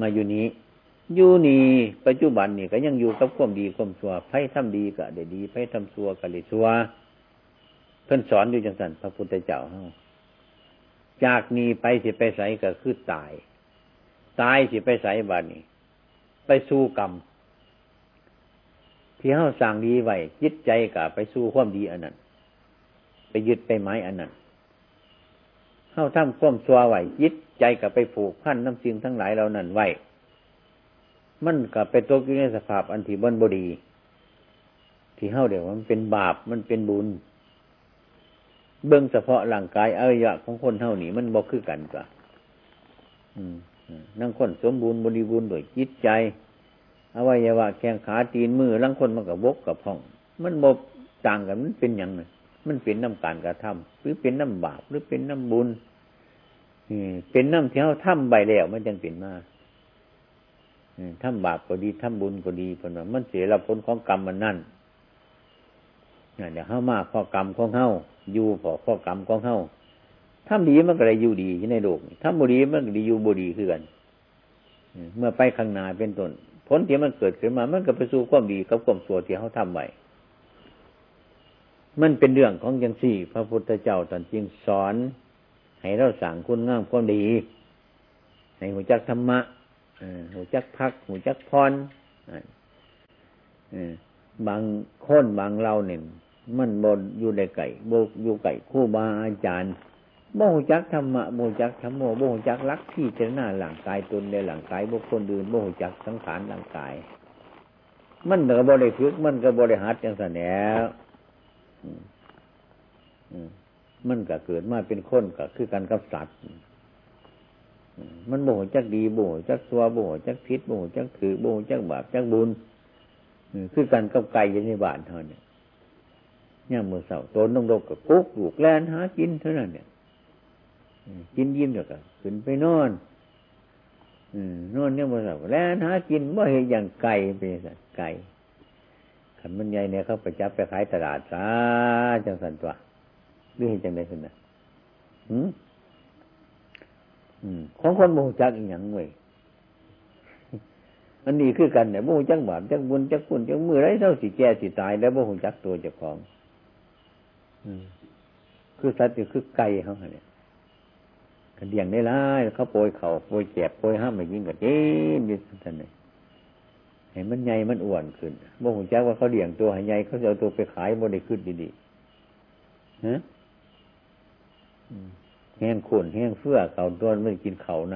มาอยู่นี้อยู่นี่ปัจจุบันนี่ก็ยังอยู่กับความดีความชั่วไพ่ทำดีก็ได้ดีไพ่ทำชั่วก็ได้ชั่วเพิ่นสอนอยู่จังสันพระพุทธเจ้าเฮาจากนี้ไปสิไปใสก็คือตาย ตายสิไปใสบาดนี้ ไปสู้กรรมที่เฮาสั่งดีไว้ยึดใจกับไปสู้ความดีอันนั้น ไปยึดไปไม้อันนั้น เฮาทำความซัวไหวยึดใจกับไปผูกพันน้ำสิ่งทั้งหลายเหล่านั้นไว้มันกับไปตกอยู่ในสภาพอันที่บนบดี ที่เฮาเดี๋ยวมันเป็นบาปมันเป็นบุญ เบื้องเฉพาะร่างกายอวัยวะของคนเท่านี้มันบอกคือกันกว่านั่งคนสมบูรณ์บริบูรณ์โดยจิตใจอวัยวะแข้งขาตีนมือลังคนมันกับบกกับห้อง มันบกต่างกันมันเป็นอย่างไร มันเป็นน้ำการกระทำหรือเป็นน้ำบาปหรือเป็นน้ำบุญเป็นน้ำที่เขาทำใบแล้วมันจังเป็นมาทำบาปก็ดีทำบุญก็ดีเพราะมันเสียรับผลของกรรมมันนั่นเดี๋ยวเข้ามาข้อกรรมของเข้าอยู่พอข้อกรรมของเข้าทำดีมันก็ได้อยู่ดีในโลกทำบุดีมันก็ดีอยู่บุดีคือกันเมื่อไปข้างหน้าเป็นต้นผลที่มันเกิดขึ้นมา มันก็ไปสู่ความดีกับความสัวที่เขาทำไว้ มันเป็นเรื่องของยังสี่ พระพุทธเจ้าตอนจริงสอน ให้เราสั่งคุณงามความดี ให้หูจักธรรมะหูจักพักหูจักพรบางคนบางเราเนี่ยมันบนอยู่ในไก่โบอยู่ไก่คู่บาอาจารย์โมหจักธรรมะโมหจักธรรมโมโมหจักรักที่เจรนาหลังกายตนในหลังกายบุคคลอื่นโมหจักสังขารหลังกาย มันก็บริฝึกมันก็บริหัดจังสันแล้ว มันก็เกิดมาเป็นคนก็คือการกับสัตว์มันโมโหจักดีโมโหจักซัวโมโหจักพิษโมโหจักถือโมโหจักบาปจักบุญคือการกับไก่ยันในบ้านเท่านี้ย่างมือเสาตนต้องโลกกับกุ๊กลูกแลนหากินเท่านั้นเนี่ยกินยิ้มเดียวก็ขึ้นไปนอนนอนเนี่ยมันแบบแล้วหากินว่าเห็นอย่างไก่เป็นสัตว์ไก่ ขันมันใหญ่เนี่ยเขาไปจับไปขายตลาดซาจังสันตัวหรือเห็นจังไดขึ้นนะของคนโมโหจักอีกอย่างเว้ยอันนี้คือกันเนี่ยโมโหจักบาปจักบุญจักคุณจักมือไรเท่าสิแก่สิตาย แล้วโมโหจักตัวเจ้าของคือสัตว์คือไก่เขาเนี่ยเลี้ยงได้ร้ายเขาโปรยเขาโปรยแจบโปรยห้ามมายิงกับเอ๊ะนี่ท่านเลย เห็นมันใหญ่มันอ้วนขึ้นบ่หูแจ้ว่าเขาเลี้ยงตัวใหญ่เขาจะเอาตัวไปขายบ่ได้ขึ้นดีๆฮะแห้งขุ่นแห้งเฟื่อเขาตัวไม่กินเขาน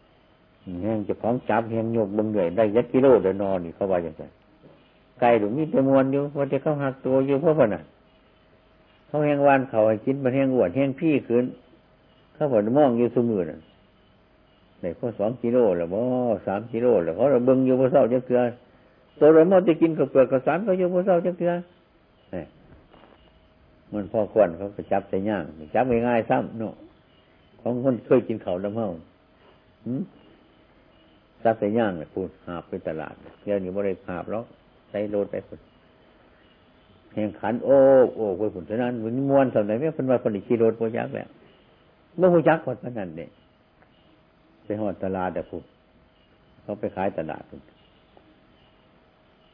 ำแห้งจะพร้อมจับแห้งโยกบังเหนื่อยได้ยักกิโลเดินนอนนี่เขาว่าอย่างไรไก่หรือมีแต่มวนอยู่ว่าจะเขาหักตัวอยู่เพราะว่าน่ะเขาแห้งวานเขาให้กินมันแห้งอ้วนแห้งพี่ขึ้นข้าพเจ้ามองอยู่สมือน่ะ ในข้อสองกิโลหรือว่าสามกิโลหรือเขาเราเบิ้งอยู่บนเสาจะเกลือตัวเรามอจะกินกับเปลือกกับสารก็อยู่บนเสาจะเกลือมันพอควรเขาก็จับใส่ย่างจับง่ายๆซ้ำเนาะของคนเคยกินเขาดำเฮาจับใส่ย่างเนี่ยพูดหาบไปตลาดเดี๋ยวนี้บ่ได้หาบแล้วใส่โลดไปคนแข่งขันโอ้โอ้ไปผลฉะนั้นมันมวนสมัยไม่เป็นว่าคนอีกกิโลโปยักแล้วเมื่อหูจักคนนั้นเนี่ย ไปหอดตลาดแต่พูดเขาไปขายตลาด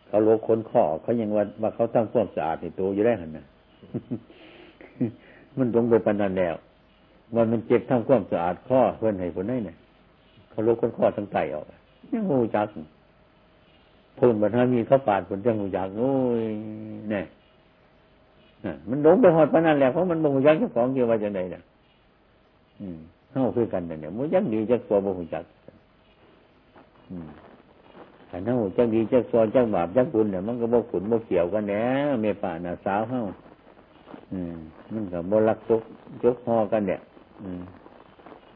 เขาลวคนข้อเขายังว่าว่าเขาทำความสะอาดในตัวอยู่ได้หันนะมันตรงไปปนันแล้วมันมันเจ็บทำความสะอาดข้อเพื่อนให้คนได้เนี่ยเขาลวคนข้อทั้งไตออกยังหูจักพูนบันทามีเขาปาดผลจังหูจักโอ้ยเนี่ยมันหลงไปหอดปนันแล้วเพราะมันบ่หูจักเจ้าของเกี่ยวว่าจังไดเนี่ย เข้าคือกันเนี่ยมันยังดีจักตัวบ่หูจักขันเท่าจักดีจักซอจักบาปจักบุญเนี่ยมันก็บ่ขุนบ่เกี่ยวกันแหน่เมป่าน่ะสาวเฮาอืมมันก็บ่รักจกจกฮอกันเนี่ยอืม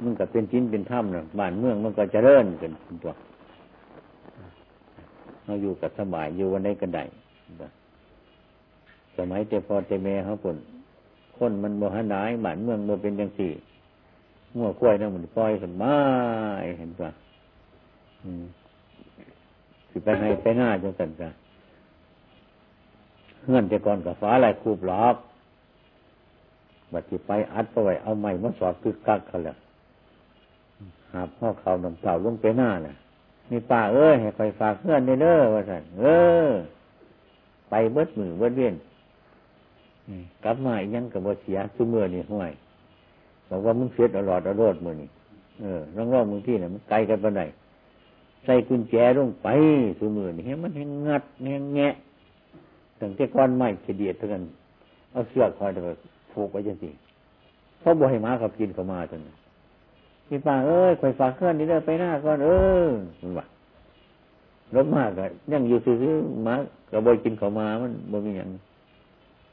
มันก็เป็นชิ้นเป็นถ้ำเนี่ยบ้านเมืองมันก็เจริ่นกันตัวเราอยู่กับสบายอยู่วันใดกันใดสมัยเจ้าพ่อเจ้าแม่เขาคนคนมันบ่หันได้บ้านเมืองบ่เป็นจังสี่ งัวกล้วยนั่นมันปล่อยกันมาเห็นปะสิไปให้ไปหน้าจังสันจ้ะเงื่อนแต่ก่อนกับฟ้าลายคูบหลอกบัดที่ไปอัดไปไว้เอาไม้มาสอดคึกกักเขาแล้วหาพ่อเขานำเต่าลงไปหน้าน่ะนี่ป้าเอ้ยให้คอยฝากเพื่อนเด้อว่าสันเออ ไปเบิดมือเบิดเวียนกลับมาอีกยังกับบ่เสียซุมือนี่ห่วย บอกว่ามึงเสียดอรอดอรอดมือนี่เออร้องร้องมึงที่เนี่ยมันไกลกันปไหนใส่กุญแจลงไปซุมือนี่เฮ้มันแหงงัดแหงแงะตั้งแต่ก้อนไม้เฉดียดเท่านั้นเอาเสื้อคอยเถอะผูกไว้จังสิเพราะบ่ให้ม้าขับกินเข้ามาจนพี่ป้าเอ้ยคอยฝากเคลื่อนนี่เด้อไปหน้าก่อนเออมันว่ารถมากอะยังอยู่ซื้อมากระบอยกินเข้ามามันบ่มีอย่าง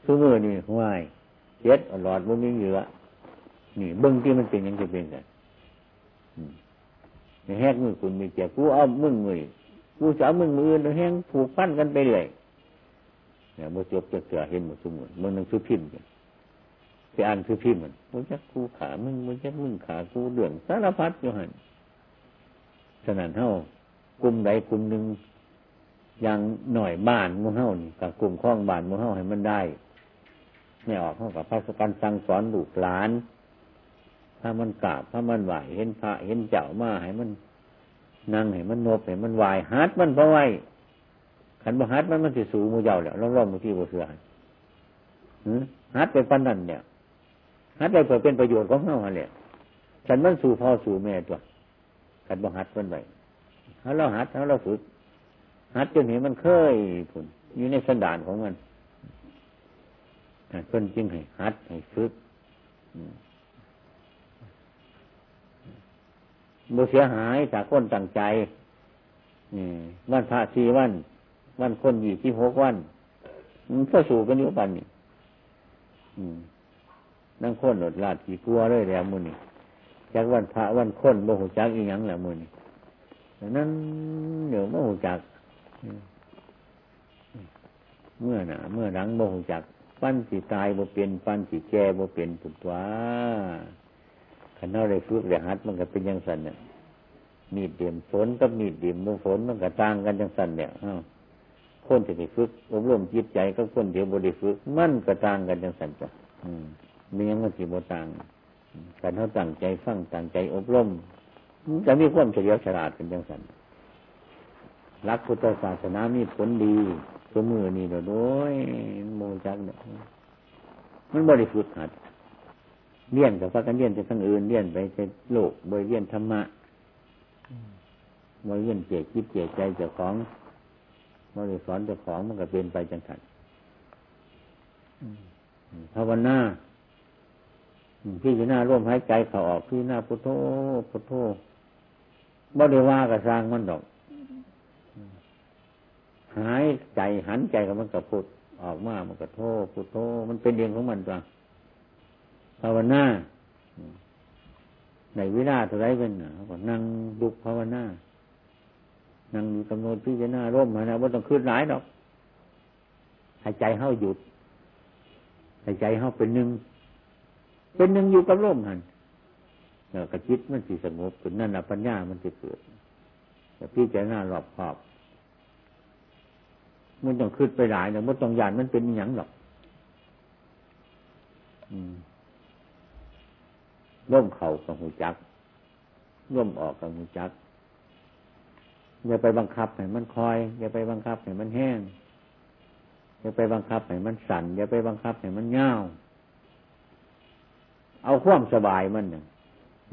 ซุมือนี่ห่วยเจ็ดหลอดบ่มีเหลือ นี่เบิ้งที่มันเป็นยังจะเป็นกันในแหกมือคุณมีเจ็บกูเอามึงมือกูจะเอามึงมืออื่นแห้งผูกพันกันไปเลยเนี่ยมื่อจบจะเสือเห็นหมดสมุนมันนั่งซื้อพิมพ์กันไปอ่านซื้อพิมพ์มันมึงจะกูขามึงมึงจะมึงขากูเดือดสารพัดอยู่หันฉะนั้นเท่ากลุ่มใดกลุ่มหนึ่งอย่างหน่อยบ้านมูเฮ้านี่กับกลุ่มข้องบ้านมูเฮ้าให้มันได้ ไม่ออกเข้ากับพระสกันสั่งสอนลูกหลาน ถ้ามันกราบถ้ามันไหวเห็นพระเห็นเจ้ามาให้มันนั่งให้มันนบให้มันไหวฮัดมันเพราะไว้ขันบ่ฮัดมันมันสิสูมูเจ้าแล้วร่องๆมือที่บ่เสือฮัดไปปันนั่นเนี่ยฮัดไปเพื่อเป็นประโยชน์ของเฮาเนี่ยฉันมันสู่พ่อสู่แม่ตัวขันบ่ฮัดมันไว้ถ้าเราฮัดถ้าเราฝึกฮัดจนเห็นมันเคยผุนอยู่ในสันดานของมันเพิ่นจึงให้ฮัดให้ฝึก บุเสียหายจากคนตั้งใจวันพระสี่วัน วันคนยี่ที่หกวันมันก็สู่กันอยู่ปันนี่นั่งคนหลดลาดกี่กลัวเลยแล้วมือนี่จากวันพระวันคนโมหูจักอีหยังแหละมือนี่นั้นเดี๋ยวโมหูจักเมื่อหนาเมื่อหลังโมหูจัก ปั้นสีตายบ่เป็น ปั้นสีแก่บ่เป็นปุตวา ขันเอาได้ฝึกได้หัดมันก็เป็นยังสันเนี่ยมีดเดียมฝนกับมีดเดียมโมฝนมันก็ต่างกันยังสันเนี่ยคนที่ได้ฝึกอบรมจิตใจก็คนที่บ่ได้ฝึกมันก็ต่างกันยังสันจ้ะมีอยังมันสิบ่ต่างการเขาตั้งใจฟังตั้งใจอบรมจะมีความเฉลียวฉลาดเป็นยังสันรักพุทธศาสนามีผลดีตัวมือนี่เนาะโดยโมจักเนี่ยมันบริสุทธิ์หัด เลี่ยนกับพระกันเลี่ยนจะทั้งอื่นเลี่ยนไปจะโลกบริเลี่ยนธรรมะบริเลี่ยนเจคิดเจใจเจ้าของบริสอนเจ้าของมันก็เป็นไปจังสันภาวนาพี่จะหน้าร่วมหายใจเขาออกพี่หน้าพุทโธพุทโธบ่ได้ว่ากับสร้างมันดอก หายใจหันใจกับมันกับพุทออกมามันกับโธพุทโธมันเป็นเรื่องของมันจ้ะ ภาวนาในวิราเท่าไรเป็นก็นั่งดุภาวนา นั่งอยู่กำหนดพิจารณาร่มนะว่าต้องคืนหลายดอกหายใจเข้าหยุดหายใจเข้าเป็นหนึ่ง เป็นหนึ่งอยู่กับร่มหันแล้วกระจิตมันสิสงบขึ้นนั่นแหละปัญญามันจะเกิดแต่พิจารณารอบขอบมันต้องคืนไปหลายนะมันต้องยานมันเป็นอย่างหรอก อืม ร่วมเข่ากับหูจักร่วมออกกับหูจักอย่าไปบังคับให้มันคอย อย่าไปบังคับให้มันแห้ง อย่าไปบังคับให้มันสั่น อย่าไปบังคับให้มันเงาเอาความสบายมันน่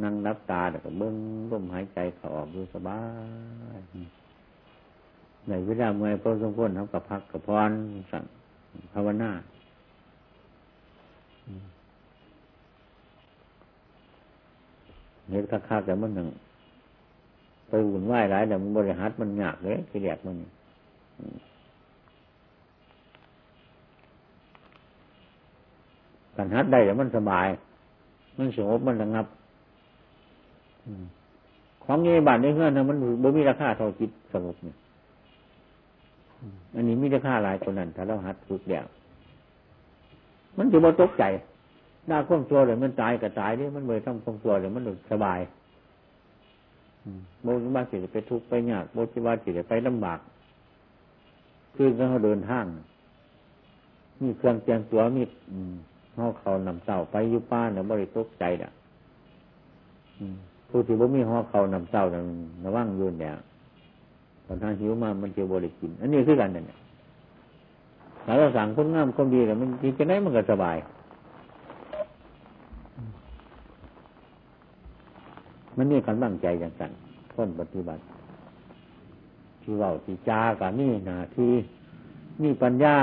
นั่งนับตาแต่ก็เบิ้งร่มหายใจเขาออกดูสบายในเวลาเมื่อยพอสมควรทำกับพักกับพรสั่งภาวนา เห็นค่าๆแต่มันหนึ่งไปหุ่นไหวหลายแต่มันบริหารมันหนักเลยที่แรกมันการหัดได้แต่มันสบาย มันสงบมันระงับของเงี้ยบาทในเงื่อนมันบ่มีราคาเท่าจิตสงบเนี่ยอันนี้มีราคาหลายคนนั้นถ้าเราหัดฝึกแล้วมันจะบ่ตกใจ ได้ข้องตัวเลยมันตายก็ตายนี่มันเลยต้องข้องตัวเลยมันสบายโมจิวาสิไปทุกข์ไปยากโมจิว่าสิไปลำบากคือเขาเดินทาง มีเครื่องเตรียมตัวมีเขาเขานำเสาไปยุป้าเนี่ยบริตกใจอะผู้ที่บ่มีห่อเขานำเสาเนี่ยระว่างยืนเนี่ยตอนทางหิวมามันจะบริกิน อันนี้คือกันเนี่ยถ้าเราสั่งคนงามคนดีแต่มันกินจะได้มันก็สบาย มันนี่การตั้งใจอย่างกันคนปฏิบัติ ที่ว่าที่จากันี่นาที่มีปัญญา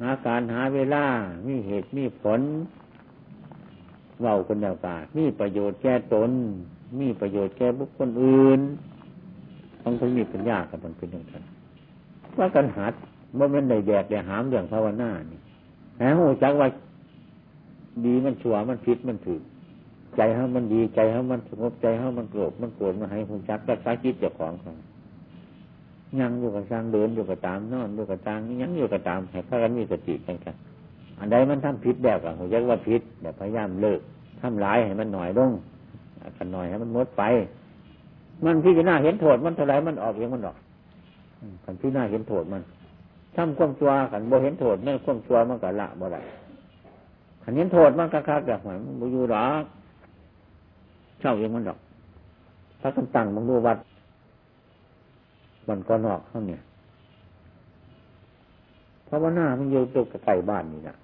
หาการหาเวลา มีเหตุมีผลเว้าคนเดียวกันมีประโยชน์แก่ตน มีประโยชน์แก่บุคคลอื่นต้องคนมีปัญญากับมันเป็นอย่างนั้นว่ากันหัดว่ามันได้แดกได้หามเรื่องภาวนานี่แหมหูจักว่าดีมันชั่วมันผิดมันถูก ใจเขามันดีใจเขามันสงบใจเขามันโกรธมันโกรธมันให้หูจักรักษาจิตเจ้าของเขายังอยู่กับสร้างเดินอยู่กับตามนอนอยู่กับตางยังอยู่กับตามให้พากันมีสติกันกันอันใดมันทำผิดแบบกับหูจักว่าผิดแบบพยายามเลิกทำร้ายให้มันหน่อยลงกันหน่อยให้มันมดไป มันพี่จะน่าเห็นโทษมันเท่าไรมันออกเองมันออกกันพี่หน่าเห็นโทษมันทำความชั่วขันบ่เห็นโทษไม่ความชั่วมันก็ละบ่ได้ขันเห็นโทษมันก็คักแบบเหมือนบุยูรัก เช่าเองมันดอกถ้าคำตั้งมันดูวัดมันก็นอกเขาเนี่ยเพราะว่าหน้ามันอยู่ตัวไก่บ้านนี่นะ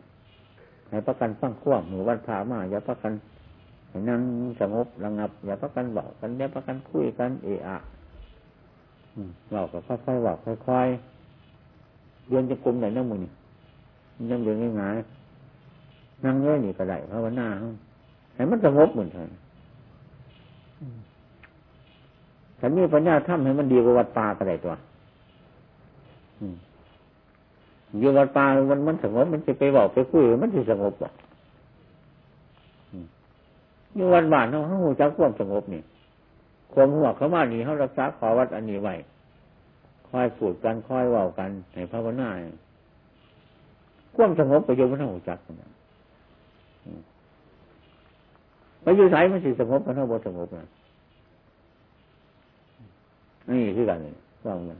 ให้ประกันฟังขว้างหนูวันพามาอย่าประกันให้นั่งสงบระงับ อย่าประกันบอกกันอย่าประกันคุยกันเอะอะเราก็ค่อยๆบอกค่อยๆเรียนจะกลมไหนนั่งมือนี่นั่งเรียนง่ายๆนั่งเงี้ยนี่ก็ได้ภาวนาให้มันสงบเหมือนกัน แต่มีปัญญาทำให้มันดีกว่าวัดป่าก็ได้ตัวอยู่วัดป่ามันมันสงบมันจะไปบอกไปคุยมันจะสงบอะอยู่วัดบ้านเขาเขาจักความสงบนี่ความหัวเขามานี่เขารักษาขอวัดอันนี้ไว้คอยสูดกันคอยว่ากันในภาวนาความสงบประโยชน์มันต้องจักนะไปอยู่ไสมันสิสงบมันเท่าบ่สงบนะ นี่คือกันเลยว่าไง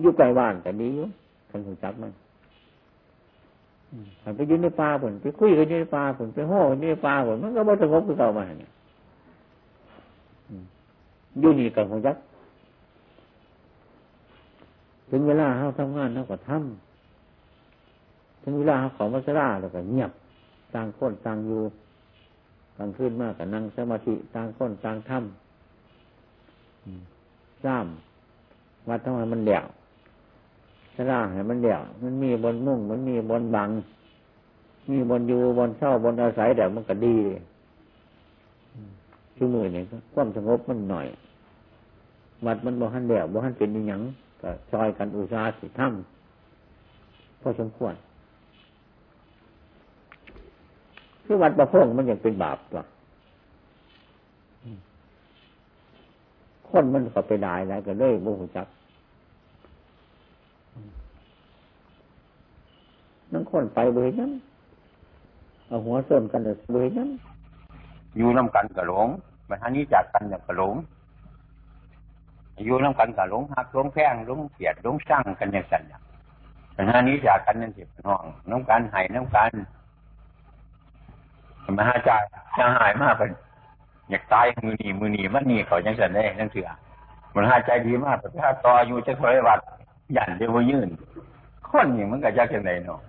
อยู่ไกลบ้านแต่ดีอยู่ท่านหูจักมันไปยืนในป่าผลไปคุยกันในป่าผลไปห้อในป่าผลมันก็บ่สงบคือเก่ามาเนี่ยอยู่นี่กับหูจักถึงเวลาเขาทำงานเขาก็ทำถึงเวลาเขาขอมาสลาแล้วก็เงียบต่างคนต่างอยู่ต่างขึ้นมากกับนั่งสมาธิต่างคนต่างทำ ซ้ำวัดทำไมมันเดี่ยวสลาให้มันเดี่ยว มันมีบนมุ่ง มันมีบนบัง มีบนอยู่บนเช่าบนอาศัยแต่มันก็ดีเลยชั่วโมงเนี่ยความสงบมันหน่อย วัดมันบ่หันเดี่ยวบ่หันเป็นอย่างก็ซอยกันอุตสาหสิทำพอสมควรคือวัดประพงมันยังเป็นบาปตัว คนมันก็ไปได้แล้วก็เลยโมโหจักนั่งคนไปเบยนั้นเอาหัวส้นกันเลยเบยนั้นอยู่น้ำกันกระหลงมาทางนี้จากกันอย่างกระหลงอยู่น้ำกันกับหลงหักหลงแพงหลงเกียดหลงสร้างกันอย่างสันอย่างปัญหานี้จากกันนั่นสิน้องน้องการหายน้องการมาหาจ่ายจะหายมากเป็น อยากตายมือหนีมือหนีมันหนีเขายังสันได้นั่นเสือมันหายใจดีมากแต่ถ้าต่ออยู่จะคอยวัดหยันเดียวยื่นคนอย่างมันก็ยากจังไดเนาะ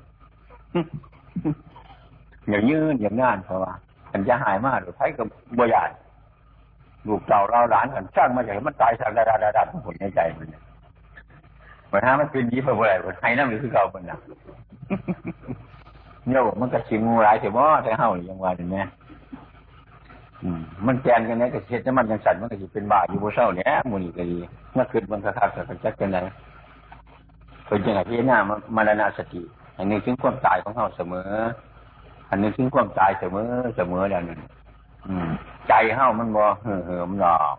อย่างยืนอย่างงานเพราะว่ามันจะหายมากหรือใช้กับบัวใหญ่ลูกเต่าเราหลานกันช่างมาจากมันตายสักดาดาดาดาผลในใจมันเนี่ยมันถ้ามันเป็นยี้ไปออะไรมันให้น้ำหรือคือเก่ามันนะเนี่ยมันก็ชิงงูร้ายเสียบ่แต่เฮาอย่างว่าอย่างนี้อื มันแกนกันไหนก็เฮ็ดจะมันยังสั่นมันก็สิเป็นบ้าอยู่บ่เศร้าเนี่ยมื้อนี้ก็ดีเมื่อคืนมันก็คักก็จักจังได๋เพิ่นจังได๋พิจารณามรณสติอันนี้ถึงความตายของเฮาเสมอ อันนี้ถึงความตายเสมอเสมอแล้วนี่อืม ใจเฮามันบ่เหือมหรอก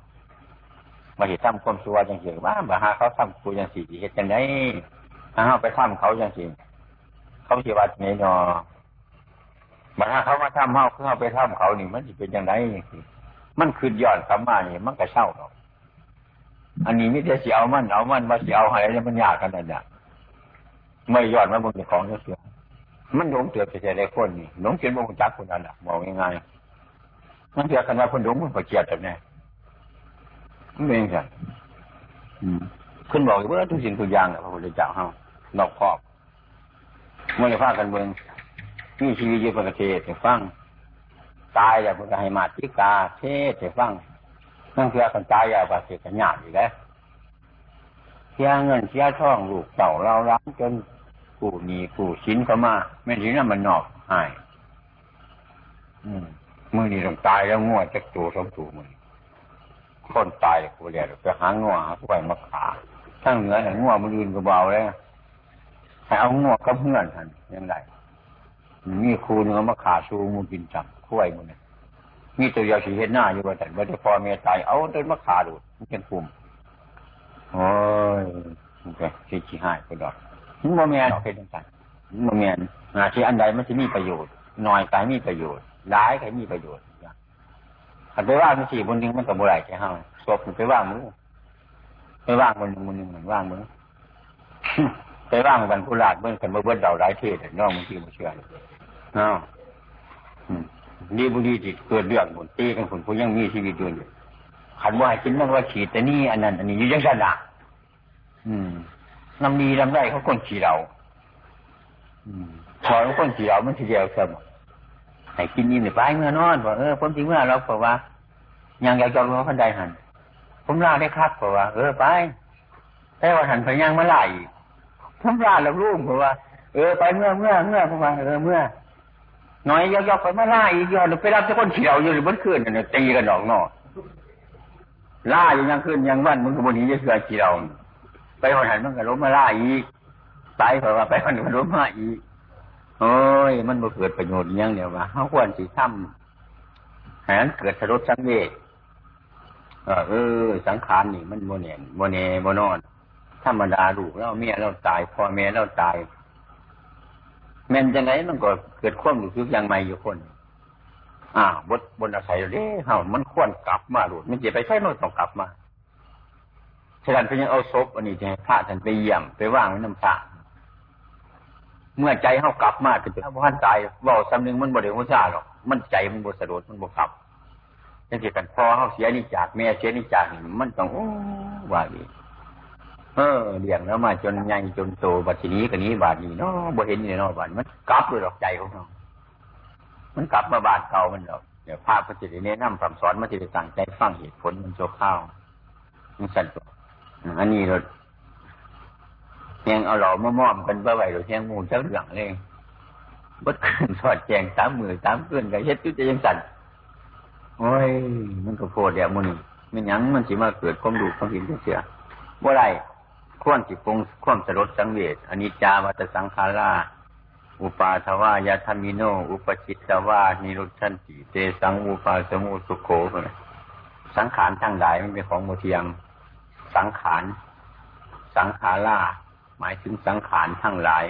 มาเห็นทำความชั่วจังซี่ว่าบ่หาเขาทำกูจังซี่เฮ็ดจังได๋ถ้าเฮาไปทำเขาจังซี่เขาสิว่าไงเนาะ บัดหาเขามาทำเฮาคือเฮาไปทำเขานี่มันสิเป็นจังได๋มันคือย้อนกลับมานี่มันก็เศร้าดอกอันนี้มีแต่สิเอามันเอามันมาสิเอาให้มันยากกันนั่นน่ะไม่ย้อนมาเบิ่งของเสียมันหลงเตือนไปแต่ละคนนี่หลงเตือนบ่รู้จักคนนั้นน่ะบอกง่ายๆมันเถือกันว่าคนหลงมันประเกียดแบบนี้มันเป็นยังไงขึ้นบอกว่าทุกสิ่งทุกอย่างพระพุทธเจ้าเฮานอกครอบเมื่อไรพากันเมือง มีชีวิตอยู่ประเทศให้ฟังตายแล้วมันก็ให้มาติกาเทศให้ฟังนั่นคือกันตายอย่าประเทศกันยากอยู่แล้วเสียเงินเสียทองลูกเต่าเราล้างจนกูหนีกูสินเข้ามาไม่ถึงนั้นมันนอกหายมือนี่ต้องตายแล้วง่วจะตัวสมถูมือคนตายกูเรียกไปหาง่วหาผู้ใมาขาทั้งเหนือแต่ง่วมันยืนก็เบาเลยให้เอาง่วกับเพื่อนทันยังไง มีครูนึงมาขาชูมูกินจับคุ้ยมันมีตัวยาสีเห็นหน้าอยู่ว่าแต่ว่าจะพอเมียตายเอาต้นมะขาดูมันเป็นปุ่มโอ้ยมันก็ชี้ชี้หายไปดอกมันโมเมียนเป็นยังไงโมเมียนอานชีอันใดมันจะมีประโยชน์น้อยกายมีประโยชน์ร้ายกายมีประโยชน์ขันไปว่างมันสี่บนหนึ่งมันกับบุไรแค่ห้าศพมันไปว่างมือไปว่างบนหนึ่งบนหนึ่งเหมือนว่างมือ ไปว่างบันพุราชเมื่อกันเมื่อเบิ้ลเดาร้ายเทศน้องบางทีมันเชื่อน้องนี่บุรีจิตเกิดเรื่องบนตีกันคนผู้ยังมีชีวิตอยู่ขันว่ากินนั่นว่าขีดแต่นี่อันนั้น อันนี้ยังสนะอืมนำดีนำได้เขาคนขี่เราพอเขาคนขี่เรามันทีเดียวเสมอให้กินนี่เนี่ยไปเมื่อนอนบอกเออผมจริงเมื่อเราบอกว่ายังอยากจองเขาคนใดหันผมลาได้ครับบอกว่า เออไปแต่ว่าหันไปยังมาไล่ ผมลาแล้วลูกบอว่า เออไปเมื่อเมื่อเมื่อผมว่าเออเมื่อน้อยยอกๆไปมาล่าอีกยอดไปรับเจ้าคนเฉียวอยู่หรือบนคืนเนี่ยตีกันดอกนอล่าอยู่ยังคืนยังวันมึงกับนนี้จะเสือเฉียวไปหันหันมันก็ล้มมาล่าอีกตายเพราะว่าไปหันมันล้มมาอีกโอ้ยมันบ่เกิดประโยชน์ยังเดียว่าเขาควรสิทำหาเกิดสรุปสังเวชเออ สังขารนี่มันโมเนนโมเนโมนอน ธรรมดาลูกเราเมียเราตายพ่อแม่เราตาย แม่นจังไรมันก็เกิดความรู้สึกอย่างใหม่อยู่คน อ่าบนบนอาศัยเด้เฮามันควรกลับมาหลุดมันจะไปใช้โน่นต้องกลับมาฉะนั้นเพิ่นยังเอาศพอันนี้จะให้พระท่านไปเยี่ยมไปว่างไว้น้ำพระเมื่อใจเฮากลับมาจะเป็นพระท่านตายว้าสำนึงมันบ่ได้หัวชาหรอกมันใจมันบ่สะดุดมันบ่กลับจังซี่กันพอเฮาเสียนี่จากแม่เสียนี่จากนี่มันต้องว่าดี เออเลี้ยงแล้วมาจนใหญ่จนโตบัดทีนี้กันนี้บาดนี้เนาะบ่เห็นนี่เนาะบาดมันกลับด้วยดอกใจของเรามันกลับมาบาดเก่ามันดอกเดี๋ยวภาพพระจิตแนะนำคำสอนมันจะได้สั่งใจฟังเหตุผลมันโจข้าวมันสั่นตัวอันนี้เราแยงเอาหล่อมามอมกันไปไหวเราแยงมูเจ้าเหลืองเลยบดขึ้นสอดแจงสามมือสามเพื่อนกับเฮ็ดจุดจะยังสั่นโอ้ย มันก็โพดอย่มันมันยังมันสิมาเกิดความดูความเห็นเสียบ่ไร ควรสิปลงความสลดสังเวชอนิจจา วตสังขาราอุปปาทวยธัมมิโน อุปปัชชิตวานิรุชฌันติเตสัง วูปสโม สุโขสังขารทั้งหลายมันเป็นของบ่เที่ยง สังขาร สังขาราหมายถึงสังขารทั้งหลาย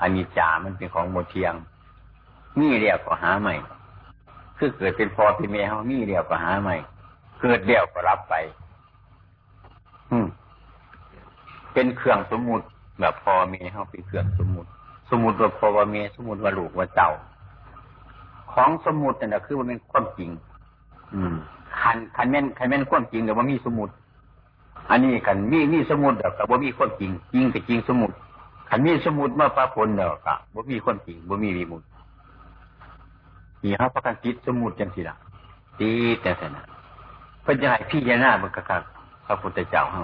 อนิจจามันเป็นของบ่เที่ยงมีเรียกก็หาใหม่ คือเกิดเป็นพ่อเป็นแม่เขามีเรียกก็หาใหม่ เกิดเดียวก็รับไป อืม เป็นเครื่องสมมุติแบบพอเมเขาเป็นเครื่องสมมุติ สมมุติว่าพอว่าเมสมมุติว่าลูกว่าเจ้า ของสมมุตินี่ะคือมันเป็นความจริง อืมคันคันแม่นคันแม่นความจริงแต่ว่ามีสมมุติอันนี้ขันมีมีสมุดเดอกกับบ่มีความจริง จริงแต่จริงสมุดขันมีสมุดมาปะพลเดอกกับบ่มีความจริงบ่มีวิมุตนี่เขาประกันจิตสมุดจังสิล่ะตีแต่สนะเพิ่นจะให้พี่ยานาบุกคักพระพุทธเจ้าเฮา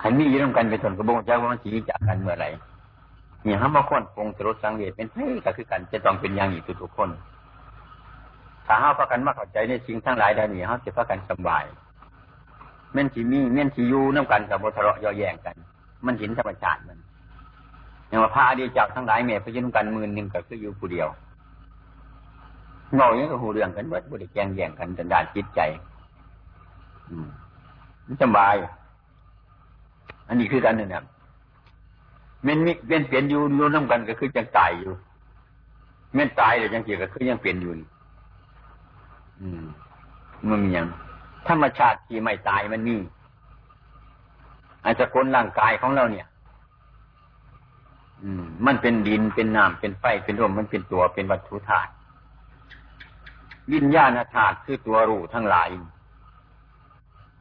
ขันมีอยู่ร่วมกันเป็นตนกระบงจ้าว่ามันสีจากกันเมื่อไรนี่เขามาคนปงสรุปสังเวชเป็นเฮ้ก็คือกันจะต้องเป็นอย่างอีกทุกคนถ้าเฮาพากันมาเข้าใจในสิ่งทั้งหลายไดานี้เฮาจะพากันสบายแม่นสิมีแม่นสิอยู่น้ากันกับบทะเลาะย่อแย่งกัน มันเห็นธรรมชาติมันอย่างว่าพระอดีเจ้าทั้งหลายแม่ไปยืนกันมือนึงก็คืออยู่ผู้เดียวเงาอย่างก็หูเรื่องกันเบิดบ่ได้แย่งแย่งกันจนด้านจิตใจ อืมสบาย อันนี้คือกันนึงนะเม่นมีเม่นเปลี่ยนอยู่อยู่น้ากันก็คือจังตายอยู่เม่นตายเลยจังเกี่ยวก็คือยังเปลี่ยนอยู่อืมมันมีอย่างธรรมชาติที่ไม่ตายมันมีอาจจะคนร่างกายของเราเนี่ย อืม มันเป็นดินเป็นน้ำเป็นไฟเป็นลมมันเป็นตัวเป็นวัตถุธาตุวิญญาณธาตุคือตัวรู้ทั้งหลาย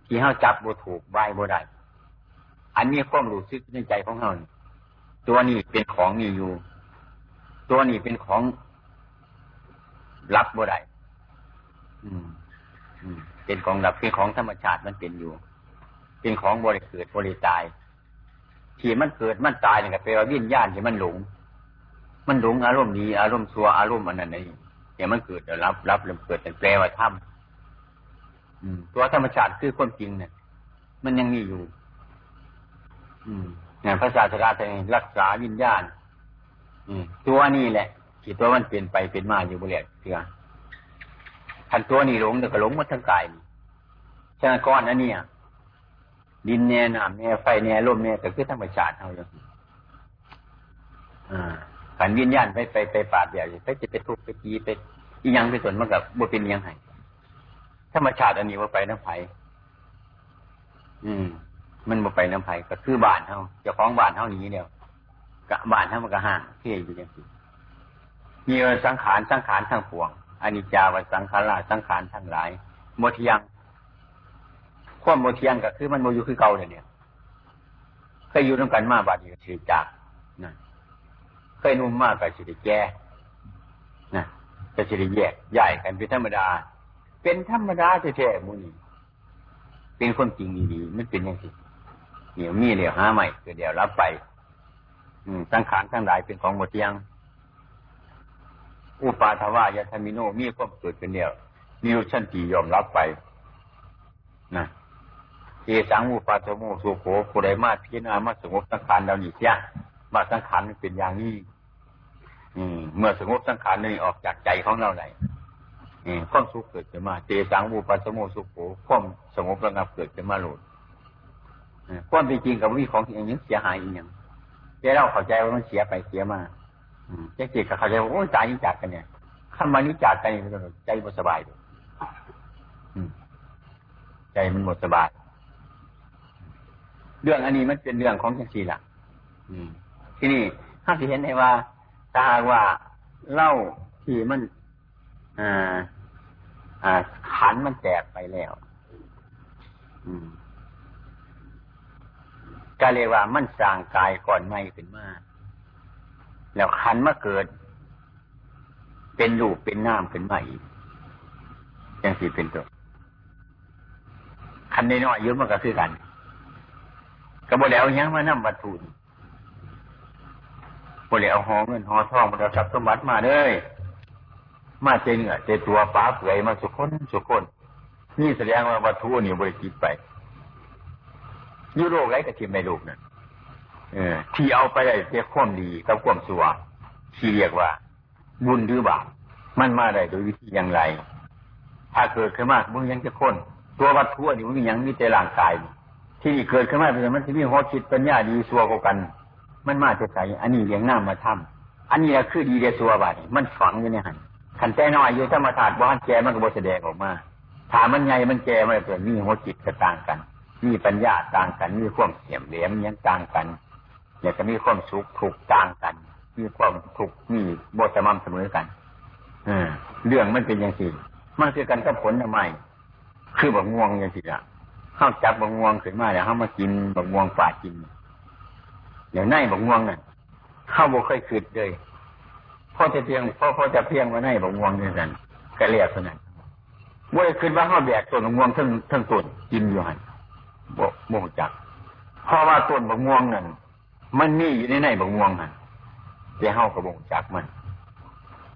ที่เฮาจับบ่ถูกใบบ่ได้ อันนี้ความรู้สึกในใจของเฮาตัวนี้เป็นของมีอยู่ ตัวนี้เป็นของรับบ่ได้เป็นของรับเป็นของธรรมชาติมันเป็นอยู่ เป็นของบริเกิดบริตายที่มันเกิดมันตายเนี่ยก็แปลว่าวิญญาณที่มันหลง มันหลงอารมณ์ดีอารมณ์ชั่วอารมณ์อันนั้นนี่แต่มันเกิดรับรับเริ่มเกิดแต่แปลว่าธรรมตัวธรรมชาติคือความจริงเนี่ยมันยังมีอยู่ เนี่ยพระศาสดาจะรักษาวิญญาณตัวนี้แหละที่ตัวมันเปลี่ยนไปเป็นมาอยู่บริเวณเถื่อทันตัวนี้หลงเดี๋ยวก็หลงหมดทั้งกายนี่ฉะนั้นก้อนอันนี้ดินแน่น้ำแน่ไฟแน่ลมแน่ก็คือธรรมชาติเท่านั้นอ่าขันวิญญาณไปไปไปปาดเดียวไปจะไปทุกไปจีไปอียังไปส่วนมันกับบุเป็นยังไงธรรมชาติอันนี้ว่าไปน้ำไผ่อืม มันบ่ไปน้ำไผ่ก็คือบ้านเท่าเจ้าของบ้านเท่านี้เดียวกะบ้านเท่ามันก็ห่างเที่ยอยู่อย่างนี้มีสังขารสังขารทั้งปวงอนิจจาวัสังขาราสังขารทั้งหลายโมทียงควมโมทียงก็คือมันโมอยู่คือเก่าเนี่ยเคยอยู่ด้วยกันมาบาดนี้ก็ถือจากนะเคยนุ่มมากกับสิริแก่นะก็สิริแยกใหญ่กันเป็นธรรมดา เป็นธรรมดาแท้ๆมูนี่เป็นคนจริงดีๆมันเป็นอย่างนี้ เดี๋ยวมีเดี๋ยวหาใหม่เดี๋ยวรับไป อืมสังขารทั้งหลายเป็นของหมดยังอุปาทวายาธมิโนมีความเกิดเป็นเดียวมีรุชันตียอมรับไปนะเอสังอุปาทโมสุโขผู้ใดมาพิจารณามาสงบสังขารเราหนีเสียมาสังขารมันเป็นอย่างนี้อืม เมื่อสงบสังขารนี้ออกจากใจของเราไหนความสุขเกิดขึ้นมาเจสังอุปาทโมสุโขความสงบระงับเกิดขึ้นมาหลุด ความเป็นจริงกับวิของอย่างนี้เสียหายอีกอย่างแต่เราเข้าใจว่ามันเสียไปเสียมาเจ๊จิตกับเขาใจะโอ้ใจนี้จากกันเนี่ยข้ามานี้จากกันใจมันสบายเลยใจมันหมดสบาย เรื่องอันนี้มันเป็นเรื่องของจังสีละที่นี่ถ้าที่เห็นได้ว่าถ้าหากว่าเล่าที่มันอ่า อ่าขันมันแตกไปแล้ว ก็เรียกว่ามันสร้างกายก่อนไม่ขึ้นมาแล้วขันมาเกิด เป็นรูปเป็นน้ำขึ้นมาอีกยังสี่เป็นตัวขันในน้อยเยอะมันก็คือกันกระโบแล้วยังมานั่งวัตถุบริเอาหอเงินหอทองมาเอาทรัพย์สมบัติมาเลย มาเจเนื้อเจตัวป้าเปื่อยมาสุขคนสุขคนนี่แสดงว่าวัตถุนี่บริจิตไป ยุโรปไรกับทีมในโลกนั่นที่เอาไปได้เพียความดีกับความสัวที่เรียกว่า บุญหรือบาปมันมาได้โดยวิธีอย่างไร ถ้าเกิดขึ้นมามึงยังจะค้นตัววัตถุนี่มึงยังมีแต่ร่างกายที่เกิดขึ้นมาเป็นมันที่มีหัวคิดปัญญาดีสัวกัน มันมาจะใส่อันนี้เลี้ยงน้ำมาทำอันนี้ละคือดีเดสัวบาดมันฝังอยู่ในหันขันใจน้อยอยู่ธรรมธาตุบ้านแกมันก็บแสดงออกมาถามมันไงมันแกมันเกิดมีหัวจิตก็ต่างกัน มีปัญญาต่างกัน มีความเสียมเหลี่ยมยังต่างกัน อยากจะมีความสุขถูกต่างกัน มีความทุกมีบทสม่ำเสมอกันอเรื่องมันเป็นอย่างสี่มันคือกันกับผลทำไมคือบักง่วงอย่างสี่ละเข้าจับบักง่วงขึ้นมาแล้วเข้ามากินบักง่วงฝากินอย่างในบักง่วงนั่นเข้าบ่เคยคืดเลยพ่อจะเพียงพ่อพ่อจะเพียงว่าในบักง่วงนี่กันก็เรียกเท่านั้นบ่ได้คืนว่าเข้าแบกต้นบักง่วงทั้งทั้งต้นกินอยู่หัน บ่บ่จักเพราะว่าต้นบักง่วงนั่นมันมีอยู่ในในบางวงอะแต่เฮากระบงจักมัน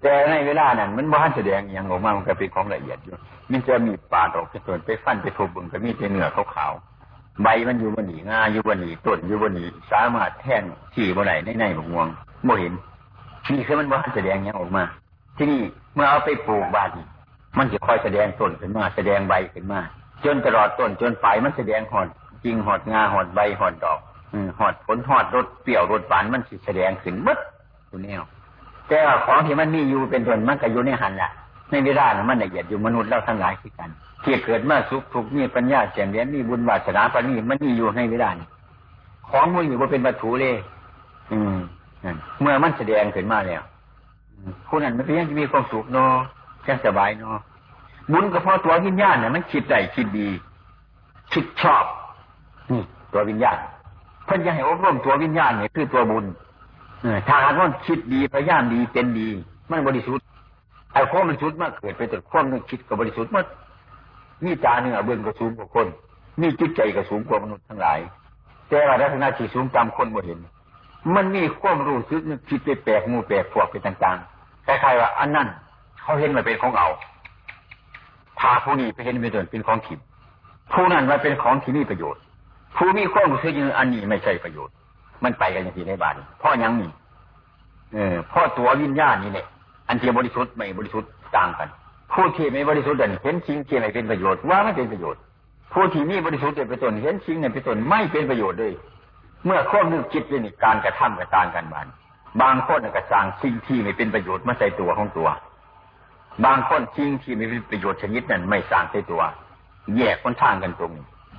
แต่ในเวลานั้นมันบ้านแสดงอย่างออกมามันก็เป็นของละเอียดอยู่มันจะมีปาดออกส่วนไปฟันไปทุบบึงก็มีแต่เนื้อขาวๆใบมันอยู่บนหนีงาอยู่บนหนีต้นอยู่บนหนีสามารถแท่งขี่บนไหนในในบกงวงโมเห็นนี่คือมันบ้านแสดงอย่างออกมา ที่นี่เมื่อเอาไปปลูกบ้านมันจะคอยแสดงต้นขึ้นมา แสดงใบขึ้นมา จนตลอดต้นจนปลายมันแสดงหอดจริงหอดงาหอดใบหอดดอกหอดผลหอดรสเปรี้ยวรสหวานมันสิแสดงขึ้นมดตัวแนวแต่ของที่มันมีอยู่เป็นต้นมันก็อยู่ในหันแหละในเวลามันละเอียดอยู่มนุษย์เราทั้งหลายคือกันที่เกิดมาสุขทุกข์มีปัญญาเฉียงเลี้ยนมีบุญวาสนาปณีมันมีอยู่ในเวลานี้ของมืออยู่ว่าเป็นวัตถุเลยอืมเมื่อมันแสดงขึ้นมาแล้วผู้นั้นมันก็ยังจะมีความสุขเนาะยังสบายเนาะ บุญก็เพราะตัววิญญาณเนี่ยมันคิดได้คิดดี คิดชอบนี่ตัววิญญาณเพิ่นจะให้อบรมตัววิญญาณเนี่ยคือตัวบุญถ้าหากว่าคิดดีพยายามดีเป็นดี มันบริสุทธิ์ไอ้ความบริสุทธิ์มากเกิดไปจากความนึกคิดกับบริสุทธิ์มันมีตาเนื้อเบื้องกระสูงกว่าคนมีจิตใจกระสูงกว่ามนุษย์ทั้งหลาย แต่ว่าลักษณะที่สูงตามคนบ่เห็น มันมีความรู้สึกนึกคิดไปแปลกมูแปลกพวกไปต่างๆคล้ายๆว่าอันนั้นเขาเห็นมาเป็นของเรา พาผู้นี้ไปเห็นเป็นเป็นของขิมผู้นั้นมาเป็นของที่มีประโยชน์ ผู้มีความรู้สึกอย่างอันนี้ไม่ใช่ประโยชน์ มันไปกันอย่างที่ในบ้านพ่อยังนี่เออพ่อตัววิญญาณนี่แหละอันที่บริสุทธิ์ไม่บริสุทธิ์ต่างกัน ผู้ที่ไม่บริสุทธิ์เด่นเห็นสิ่งที่ไม่เป็นประโยชน์ว่าไม่เป็นประโยชน์ ผู้ที่มีบริสุทธิ์เป็นตนเห็นสิ่งนั้นเป็นตนไม่เป็นประโยชน์เลย เมื่อข้อนึกคิดเป็นการกระทำกับการกันบานบางคนกระสร้างสิ่งที่ไม่เป็นประโยชน์มาใส่ตัวของตัว บางคนสิ่งที่ไม่เป็นประโยชน์ชนิดนั้นไม่สร้างใส่ตัว แยกคนทางกันตรง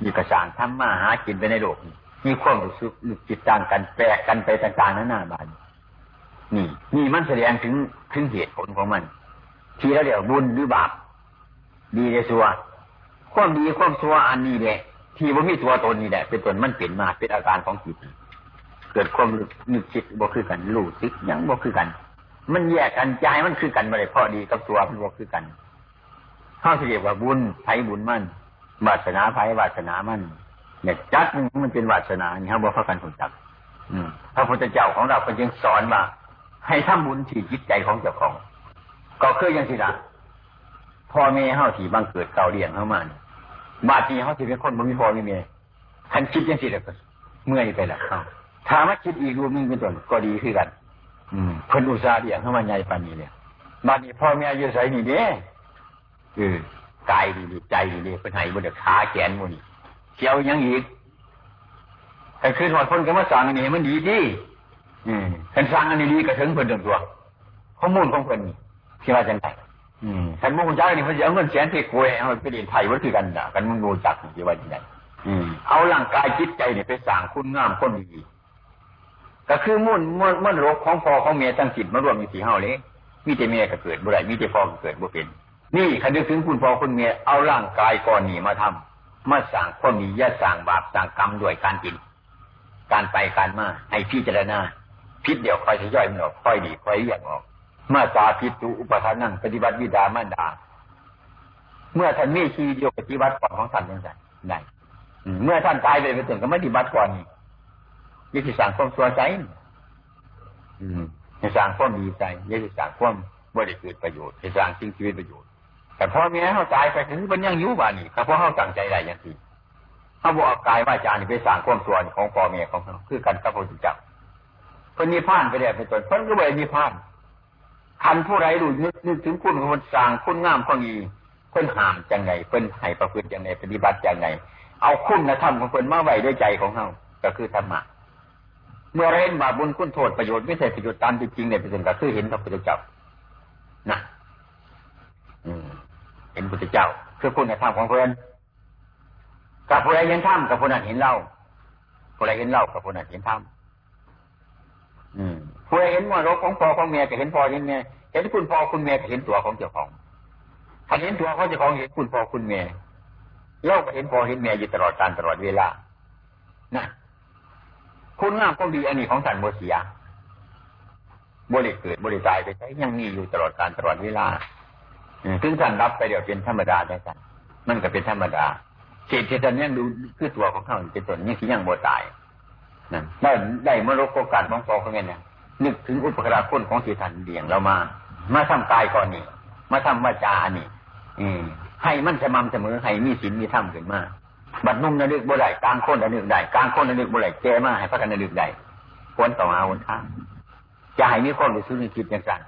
มีกระสางทำมาหากินไปในโลกมีความรู้สึกจิตต่างกันแปลกกันไปต่างๆนั้นหน้าบานนี่นี่มันแสดงถึงถึงเหตุผลของมัน ที่เราเรียกบุญหรือบาป ดีในสัวความดีความสัวอันนี้แหละที่ว่ามีตัวตนนี่แหละเป็นตนมันเปลี่ยนมาเป็นอาการของจิตเกิดความนึกคิดบ่คือกันรู้สึกยังบ่คือกัน มันแยกกันใจมันคือกันมาเลยพอดีกับตัวมันบ่คือกันข้าเรียกว่าบุญไผบุญมันวาสนาไผวาสนามันเนี่ยจัดมันเป็นวาสนาเนี่ครับว่าพระกันผลจักพระพุทธเจ้าของเราก็ยังสอนว่าให้ทำบุญที่จิตใจของเจ้าของ ก็คือย่างที่ละพ่อแม่เฮาที่บังเกิดเก่าเลี้ยงเฮามาบาดีเฮาสิเป็นคนบ่มีพ่อมีแม่คันคิดย่างที่ละก็เมื่อยไปละเขาถามาคิดอีกรูปนึงเป็นต้นก็ดีขึ้นกัน เพิ่นอุตส่าห์เลี้ยงเฮามาใหญ่ปานนี้เนี่ยบาดนี้พ่อแม่อยู่ไสนี่เด้เออกายดีๆใจดีๆเพิ่นให้บ่ได้ขาแขนบ่นี่เกี่ยวยังอีกแต่คือหอดคนก็มาสั่งอันนี้มันดีดีอืมคันสร้างอันนี้ดีก็ถึงเพิ่นตัวข้อมูลของเพิ่นที่ว่าจังไงอืมคันมุ่งจักนี่เพิ่นจะเอาเงินแสนไปกวยเอาไปเรียนไทยวัดคือกันนะกันมึงรู้จักที่ว่าจังไงอืมเอาร่างกายจิตใจนี่ไปสร้างคุณงามคนดี ก็คือมุ่นมุ่นมุ่นรกของพ่อของเมียตั้งจิตมารวมอยู่ที่เฮาเลยมีแต่เมียก็เกิดบ่ได้มีแต่พ่อก็เกิดบ่เป็น นี่คันนึกถึงคุณพ่อคุณเมียเอาร่างกายก่อนนี่มาทำมาสั่งความดีอย่าสั่งบาปสั่งกรรมด้วยการกิน การไปการมาให้พิจารณาพิษเดี๋ยวคอยทย่อยมันออกคอยดีคอยเรียกออก มาตาพิจุอุปทานนั่งปฏิบัติวิดามันดา เมื่อท่านมีชีวิตปฏิบัติก่อนของท่านยังไงได้เมื่อท่านตายไปไปถึงก็ไม่ปฏิบัติก่อนนี่ ยิ่งสั่งความสัวใจยิ่งสั่งความดีใจยิ่งสั่งความบริสุทธิ์ประโยชน์ยิ่งสั่งสิ่งชีวิตประโยชน์แต่พ่อแม่เขาตายไปถึงมันยังยุ่บ้านี่ครับเพราะเขาตั้งใจได้ยังทีเขาบอกกายว่าจานี่ไปสั่งความสัวของพ่อแม่ของเขาคือกันกับพระพุทธเจ้าเพิ่นนิพพานไปแล้วเป็นต้นเพิ่นก็ไปนิพพานคันผู้ไรดูนึกนึกถึงคุณคนสร้างคุณงามข้อดีเพิ่นห้ามจังไงเพิ่นให้ประพฤติจังไงปฏิบัติจังไงเอาคุณธรรมของเพิ่นมาไว้ด้วยใจของเฮาก็คือธรรมะ เมื่อเราเห็นบาปบุญคุณโทษประโยชน์ไม่ใช่ประโยชน์ตามจริงเนี่ยเป็นสิ่งก็คือเห็นพระพุทธเจ้านะเห็นพุทธเจ้า คือคุณธรรมของเพิ่นกับผู้ใดเห็นธรรมกับผู้นั้นเห็นเราผู้ใดเห็นเรากับผู้นั้นเห็นธรรมผู้ใดเห็นมรดกของพ่อของแม่ก็เห็นพ่อเห็นแม่เห็นคุณพ่อคุณแม่ก็เห็นตัวของเจ้าของถ้าเห็นตัวของเจ้าของเห็นคุณพ่อคุณแม่เราก็เห็นพ่อเห็นแม่อยู่ตลอดการตลอดเวลานะ คุณงามก็ดีอันนี้ของสันโมเสียบริเกิดบริตายไปใช้ยังมีอยู่ตลอดการตลอดเวลาถึงสันรับไปเดี๋ยวเป็นธรรมดาได้กันมันก็เป็นธรรมดาเศษที่ท่านยังดูคือตัวของเขาเป็นตัวนี้ที่ยังโมตายนั่นได้ได้มรดกโอกาสของพ่อของเนี่ยนึกถึงอุปการะคุณของที่ท่านเลี้ยงเรามา มาทำกายก่อนนี่มาทำวาจาอันนี้อืมให้มันสม่ำเสมอให้มีศีลมีธรรมขึ้นมา บัดนุ่มระลึกบ่ได้กลางคนระลึกได้กลางคนระลึกบ่ได้แก่มาให้พระกันระลึกได้ควรต่ออาวนทางจะให้มีความรู้สึกนึกคิดอย่างนั้น